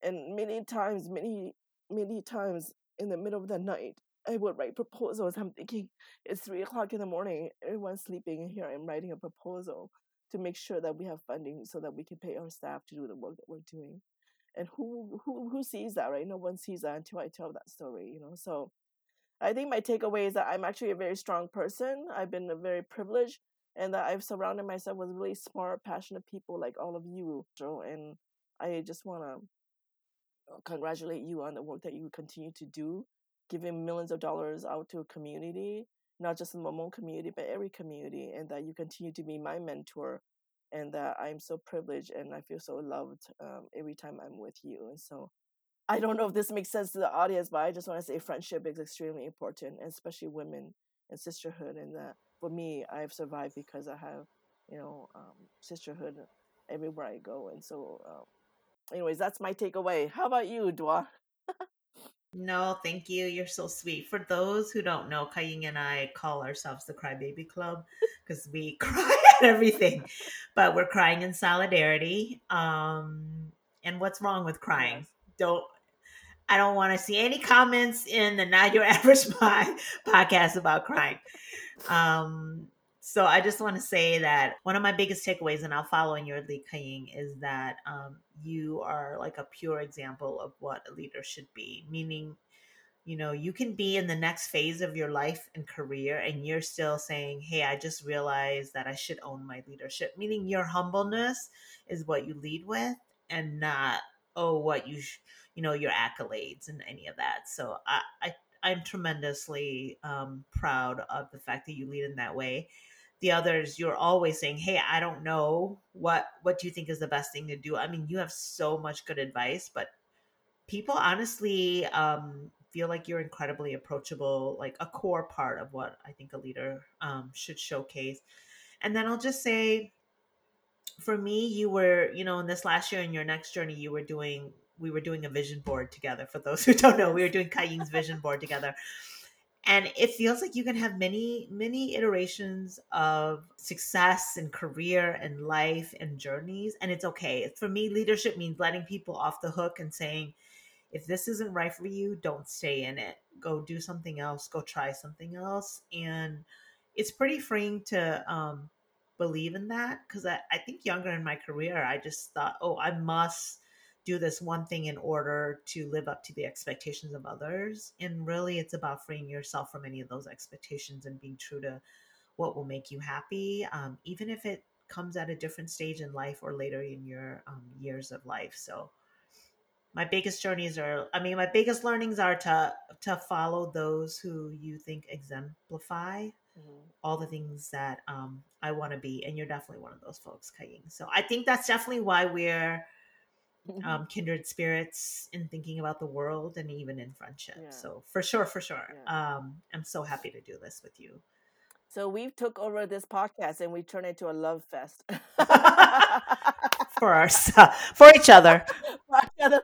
And many times, many, many times in the middle of the night, I would write proposals. I'm thinking it's three o'clock in the morning, everyone's sleeping, and here I'm writing a proposal to make sure that we have funding so that we can pay our staff to do the work that we're doing. And who who who sees that, right? No one sees that until I tell that story, you know. So I think my takeaway is that I'm actually a very strong person. I've been very privileged and that I've surrounded myself with really smart, passionate people like all of you. And I just want to uh, congratulate you on the work that you continue to do, giving millions of dollars out to a community, not just the Hmong community, but every community, and that you continue to be my mentor, and that I'm so privileged and I feel so loved um, every time I'm with you. And so I don't know if this makes sense to the audience, but I just want to say friendship is extremely important, especially women and sisterhood. And that for me, I've survived because I have, you know, um, sisterhood everywhere I go. And so, um, anyways, that's my takeaway. How about you, Dua? no, thank you. You're so sweet. For those who don't know, Kaying and I call ourselves the Crybaby Club because we cry at everything, but we're crying in solidarity. Um, and what's wrong with crying? Don't I don't want to see any comments in the Not Your Average Pie podcast about crying. Um, so I just want to say that one of my biggest takeaways, and I'll follow in your lead, Kaying, is that um, you are like a pure example of what a leader should be. Meaning, you know, you can be in the next phase of your life and career, and you're still saying, "Hey, I just realized that I should own my leadership." Meaning, your humbleness is what you lead with, and not oh, what you. Sh- you know your accolades and any of that so i, I i'm tremendously um, proud of the fact that you lead in that way the others you're always saying hey i don't know what what do you think is the best thing to do i mean you have so much good advice but people honestly um, feel like you're incredibly approachable like a core part of what i think a leader um, should showcase and then i'll just say for me you were you know in this last year in your next journey you were doing we were doing a vision board together. For those who don't know, we were doing Kaying's vision board together. And it feels like you can have many, many iterations of success and career and life and journeys. And it's okay. For me, leadership means letting people off the hook and saying, if this isn't right for you, don't stay in it. Go do something else. Go try something else. And it's pretty freeing to um, believe in that because I, I think younger in my career, I just thought, oh, I must do this one thing in order to live up to the expectations of others. And really, it's about freeing yourself from any of those expectations and being true to what will make you happy, um, even if it comes at a different stage in life or later in your um, years of life. So, my biggest journeys are i mean my biggest learnings are to to follow those who you think exemplify mm-hmm. all the things that um, i want to be and you're definitely one of those folks Kaying. so i think that's definitely why we're Mm-hmm. um, kindred spirits in thinking about the world and even in friendship. Yeah. So for sure, for sure, yeah. um, I'm so happy to do this with you. So we took over this podcast and we turned it into a love fest for ourselves, for each other. that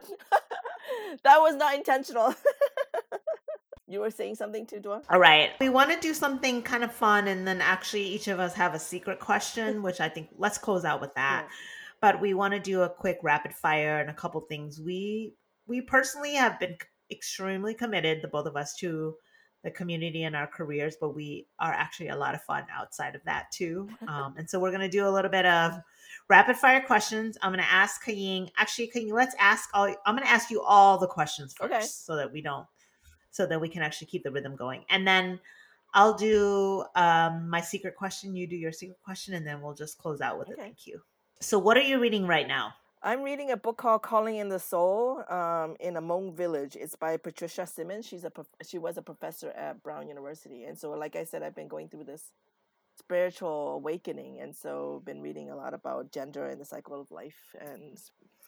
was not intentional. you were saying something to Dua? All right. We want to do something kind of fun and then actually each of us have a secret question, which I think let's close out with that. Yeah but we want to do a quick rapid fire and a couple things. We we personally have been extremely committed, the both of us, to the community and our careers, but we are actually a lot of fun outside of that too. Um, and so we're going to do a little bit of rapid fire questions. I'm going to ask Kaying. Actually, Kaying, let's ask all. I'm going to ask you all the questions first, okay. so that we don't, so that we can actually keep the rhythm going, and then. I'll do um, my secret question. You do your secret question, and then we'll just close out with okay. a thank you. So, what are you reading right now? I'm reading a book called Calling in the Soul um, in a Hmong Village. It's by Patricia Symonds. She's a she was a professor at Brown University, and so like I said, I've been going through this spiritual awakening, and so been reading a lot about gender and the cycle of life, and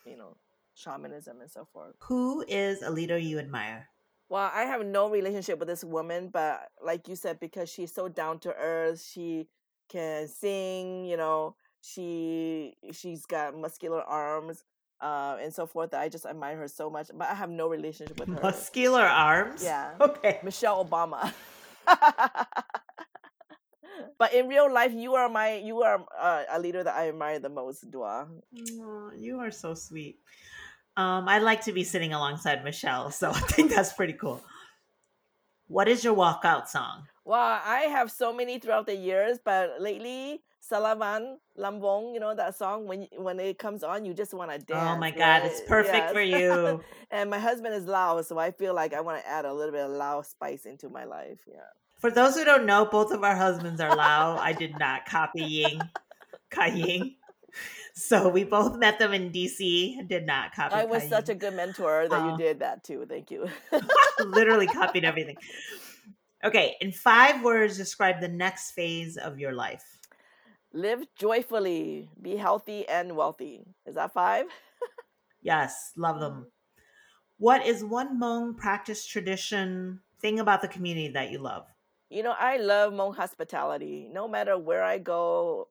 you know, shamanism and so forth. Who is a leader you admire? Well, I have no relationship with this woman, but like you said, because she's so down to earth, she can sing, you know she she's got muscular arms uh, and so forth. I just admire her so much, but I have no relationship with her. Muscular arms. Yeah. Okay. Michelle Obama. but in real life, you are my you are uh, a leader that I admire the most, Dua. Aw, you are so sweet. Um, I like to be sitting alongside Michelle, so I think that's pretty cool. What is your walkout song? Well, I have so many throughout the years, but lately, Salavan Lambong, you know that song when when it comes on, you just want to dance. Oh my god, it's right? perfect for you. and my husband is Lao, so I feel like I want to add a little bit of Lao spice into my life. Yeah. For those who don't know, both of our husbands are Lao. I did not copy Ying, Kai Ying. So we both met them in DC. Did not copy. I was Kai such a good mentor that Oh. you did that too. Thank you. literally copied everything. Okay, in five words, describe the next phase of your life. Live joyfully, be healthy and wealthy. Is that five? Yes, love them. Mm-hmm. What is one Hmong practice tradition thing about the community that you love? You know, I love Hmong hospitality. No matter where I go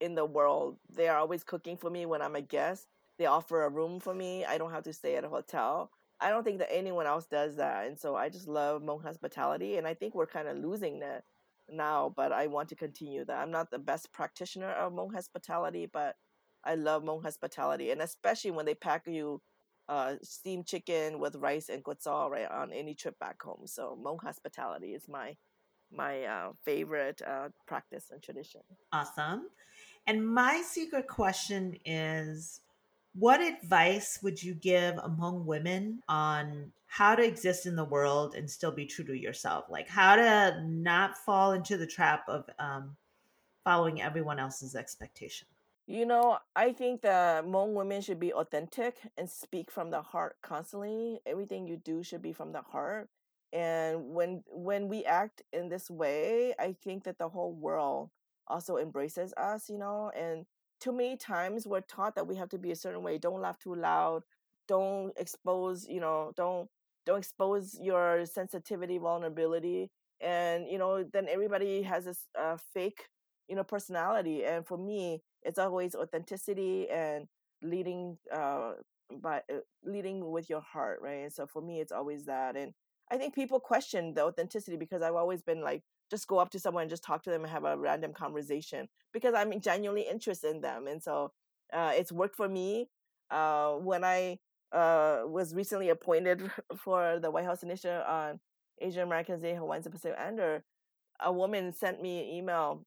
in the world, they are always cooking for me when I'm a guest. They offer a room for me. I don't have to stay at a hotel. I don't think that anyone else does that. And so I just love Hmong hospitality. And I think we're kind of losing that now, but I want to continue that. I'm not the best practitioner of Hmong hospitality, but I love Hmong hospitality. And especially when they pack you uh, steamed chicken with rice and guatsal right on any trip back home. So Hmong hospitality is my my uh, favorite uh, practice and tradition. Awesome. And my secret question is what advice would you give Hmong women on how to exist in the world and still be true to yourself? Like how to not fall into the trap of um, following everyone else's expectation. You know, I think that Hmong women should be authentic and speak from the heart constantly. Everything you do should be from the heart. And when when we act in this way, I think that the whole world also embraces us, you know, and too many times we're taught that we have to be a certain way. Don't laugh too loud. Don't expose, you know, don't don't expose your sensitivity, vulnerability. And, you know, then everybody has this uh, fake, you know, personality. And for me, it's always authenticity and leading uh by uh, leading with your heart right so for me it's always that and i think people question the authenticity because i've always been like just go up to someone and just talk to them and have a random conversation because i'm genuinely interested in them and so uh, it's worked for me uh, when i uh, was recently appointed for the white house initiative on asian americans day hawaiians and pacific islander a woman sent me an email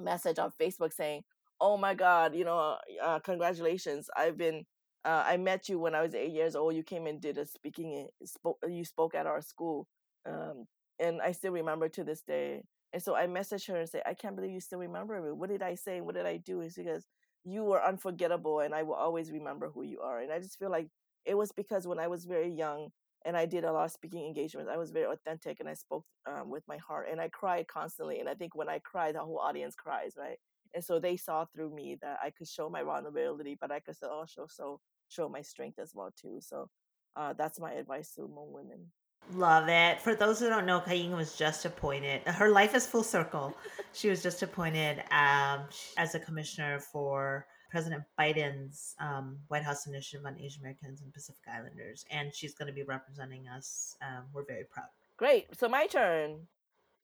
message on Facebook saying, "Oh my God, you know, uh, congratulations! I've been, uh, I met you when I was eight years old. You came and did a speaking, spoke, you spoke at our school, um, and I still remember to this day. And so I messaged her and say, I can't believe you still remember me. What did I say? What did I do? It's because you were unforgettable, and I will always remember who you are. And I just feel like it was because when I was very young and I did a lot of speaking engagements. I was very authentic and I spoke um, with my heart and I cried constantly. And I think when I cry, the whole audience cries, right? And so they saw through me that I could show my vulnerability, but I could also show show my strength as well too. So uh, that's my advice to Hmong women. Love it. For those who don't know, Kaying was just appointed. Her life is full circle. she was just appointed um, as a commissioner for President Biden's um, White House initiative on Asian Americans and Pacific Islanders, and she's going to be representing us. Um, we're very proud. Great. So my turn.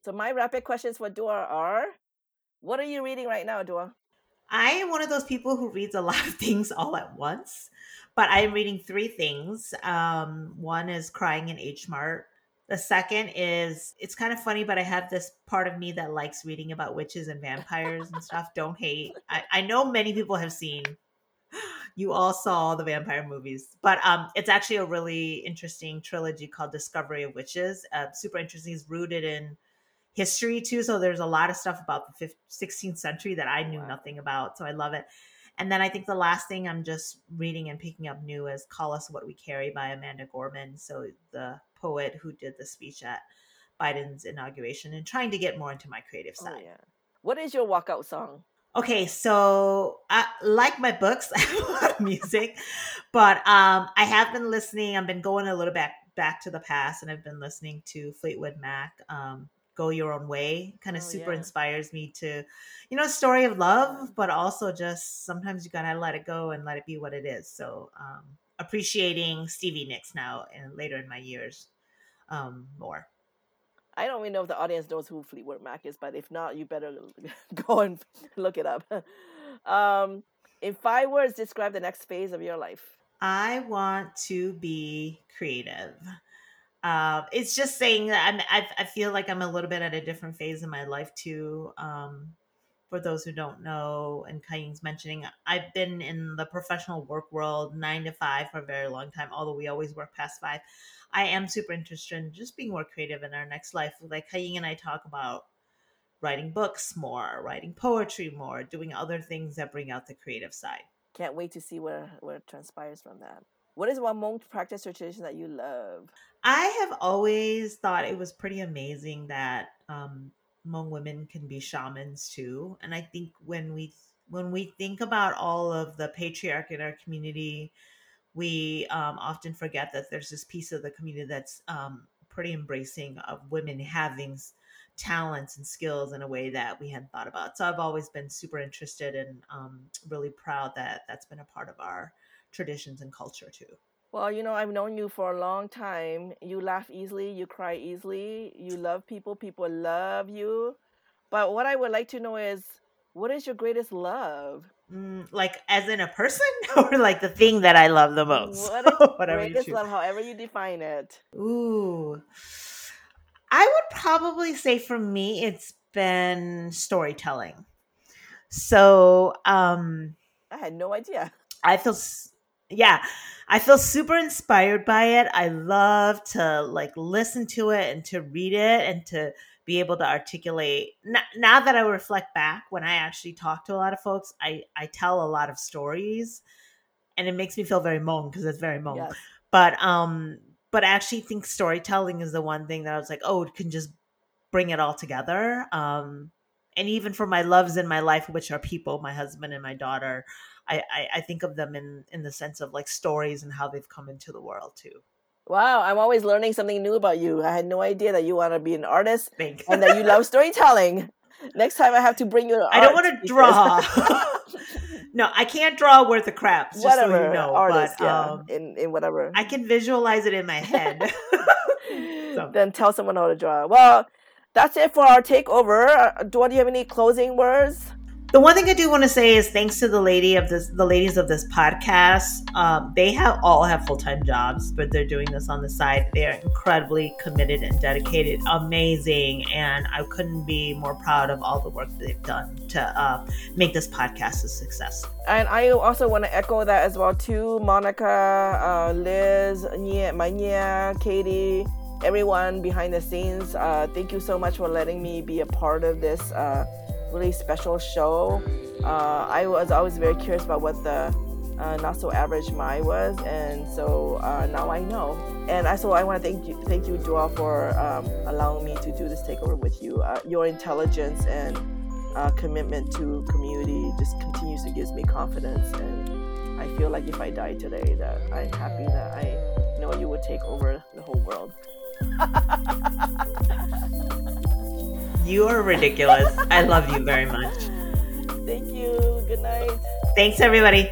So my rapid questions for Dua are: What are you reading right now, Dua? I am one of those people who reads a lot of things all at once, but I am reading three things. Um, one is Crying in H Mart. The second is it's kind of funny, but I have this part of me that likes reading about witches and vampires and stuff. Don't hate. I, I know many people have seen. You all saw the vampire movies, but um, it's actually a really interesting trilogy called Discovery of Witches. Uh, super interesting. It's rooted in history too. So there's a lot of stuff about the 15th, 16th century that I knew Wow. nothing about. So I love it. And then I think the last thing I'm just reading and picking up new is Call Us What We Carry by Amanda Gorman. So the poet who did the speech at Biden's inauguration and trying to get more into my creative Oh side. yeah. What is your walkout song? Okay, so I like my books, I have a lot of music, but um, I have been listening. I've been going a little back back to the past, and I've been listening to Fleetwood Mac. Um, Go Your Own Way kind of Oh, super yeah. inspires me to, you know, story of love, but also just sometimes you gotta let it go and let it be what it is. So um, appreciating Stevie Nicks now and later in my years um, more. I don't even know if the audience knows who Fleetwood Mac is, but if not, you better go and look it up. Um, in five words, describe the next phase of your life. I want to be creative. Uh, it's just saying that I'm, I, I feel like I'm a little bit at a different phase in my life too. Um, for those who don't know, and Kaying's mentioning, I've been in the professional work world nine to five for a very long time, although we always work past five. I am super interested in just being more creative in our next life. Like Kaying and I talk about writing books more, writing poetry more, doing other things that bring out the creative side. Can't wait to see where, where transpires from that. What is one Hmong practice or tradition that you love? I have always thought it was pretty amazing that um, Hmong women can be shamans too, and I think when we when we think about all of the patriarchy in our community, we um, often forget that there's this piece of the community that's um, pretty embracing of women having talents and skills in a way that we hadn't thought about. So I've always been super interested and um, really proud that that's been a part of our traditions and culture too. Well, you know, I've known you for a long time. You laugh easily, you cry easily, you love people, people love you. But what I would like to know is what is your greatest love? Mm, like as in a person or like the thing that I love the most? What is Whatever greatest love, however you define it. Ooh. I would probably say for me it's been storytelling. So, um I had no idea. I feel yeah, I feel super inspired by it. I love to like listen to it and to read it and to be able to articulate. Now that I reflect back, when I actually talk to a lot of folks, I I tell a lot of stories, and it makes me feel very Hmong because it's very Hmong. Yes. But um, but I actually think storytelling is the one thing that I was like, oh, it can just bring it all together. Um, and even for my loves in my life, which are people, my husband and my daughter, I, I, I think of them in in the sense of like stories and how they've come into the world too. Wow, I'm always learning something new about you. I had no idea that you want to be an artist and that you love storytelling. Next time I have to bring you. I don't want to draw. no, I can't draw worth a crap. whatever, so you know, artist, but, yeah, um, in in whatever. I can visualize it in my head. so. Then tell someone how to draw. Well, that's it for our takeover. Uh, do you have any closing words? The one thing I do want to say is thanks to the lady of this, the ladies of this podcast. Um, they have all have full time jobs, but they're doing this on the side. They are incredibly committed and dedicated, amazing, and I couldn't be more proud of all the work that they've done to uh, make this podcast a success. And I also want to echo that as well too, Monica, uh, Liz, Nia, Mania, Katie everyone behind the scenes. Uh, thank you so much for letting me be a part of this uh, really special show. Uh, I was always very curious about what the uh, not so average Mai was, and so uh, now I know. And I so I want to thank you, thank you, Joel, for um, allowing me to do this takeover with you. Uh, your intelligence and uh, commitment to community just continues to gives me confidence, and I feel like if I die today, that I'm happy that I know you would take over the whole world. You are ridiculous. I love you very much. Thank you. Good night. Thanks, everybody.